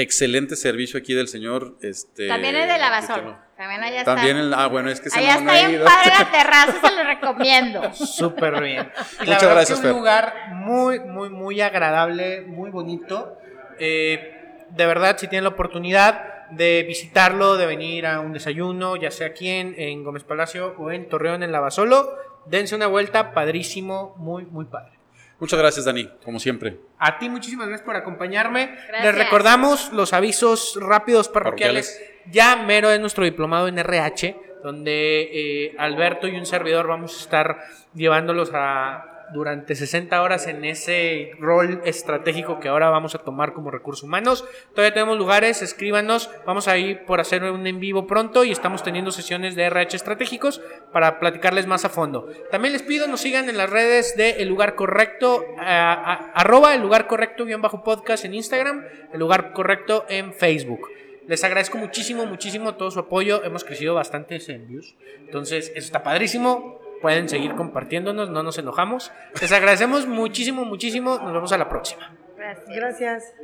Excelente servicio aquí del señor. Este, También es de Lavasol. tengo- También allá está. También el, ah, bueno, es que se allá no, no está bien padre la terraza, se lo recomiendo. Súper bien. Y la Muchas verdad gracias, que un lugar muy, muy, muy agradable, muy bonito. Eh, de verdad, si tienen la oportunidad de visitarlo, de venir a un desayuno, ya sea aquí en, en Gómez Palacio o en Torreón, en Lavasolo, dense una vuelta, padrísimo, muy, muy padre. Muchas gracias, Dani, como siempre. A ti muchísimas gracias por acompañarme. Gracias. Les recordamos los avisos rápidos parroquiales. Ya mero es nuestro diplomado en RH, donde eh, Alberto y un servidor vamos a estar llevándolos a, durante 60 horas en ese rol estratégico que ahora vamos a tomar como recursos humanos. Todavía tenemos lugares, escríbanos, vamos a ir por hacer un en vivo pronto y estamos teniendo sesiones de RH estratégicos para platicarles más a fondo. También les pido nos sigan en las redes de El Lugar Correcto, arroba El Lugar Correcto guion bajo podcast en Instagram, El Lugar Correcto en Facebook. Les agradezco muchísimo, muchísimo todo su apoyo. Hemos crecido bastante en views. Entonces, eso está padrísimo. Pueden seguir compartiéndonos, no nos enojamos. Les agradecemos muchísimo, muchísimo. Nos vemos a la próxima. Gracias. Gracias.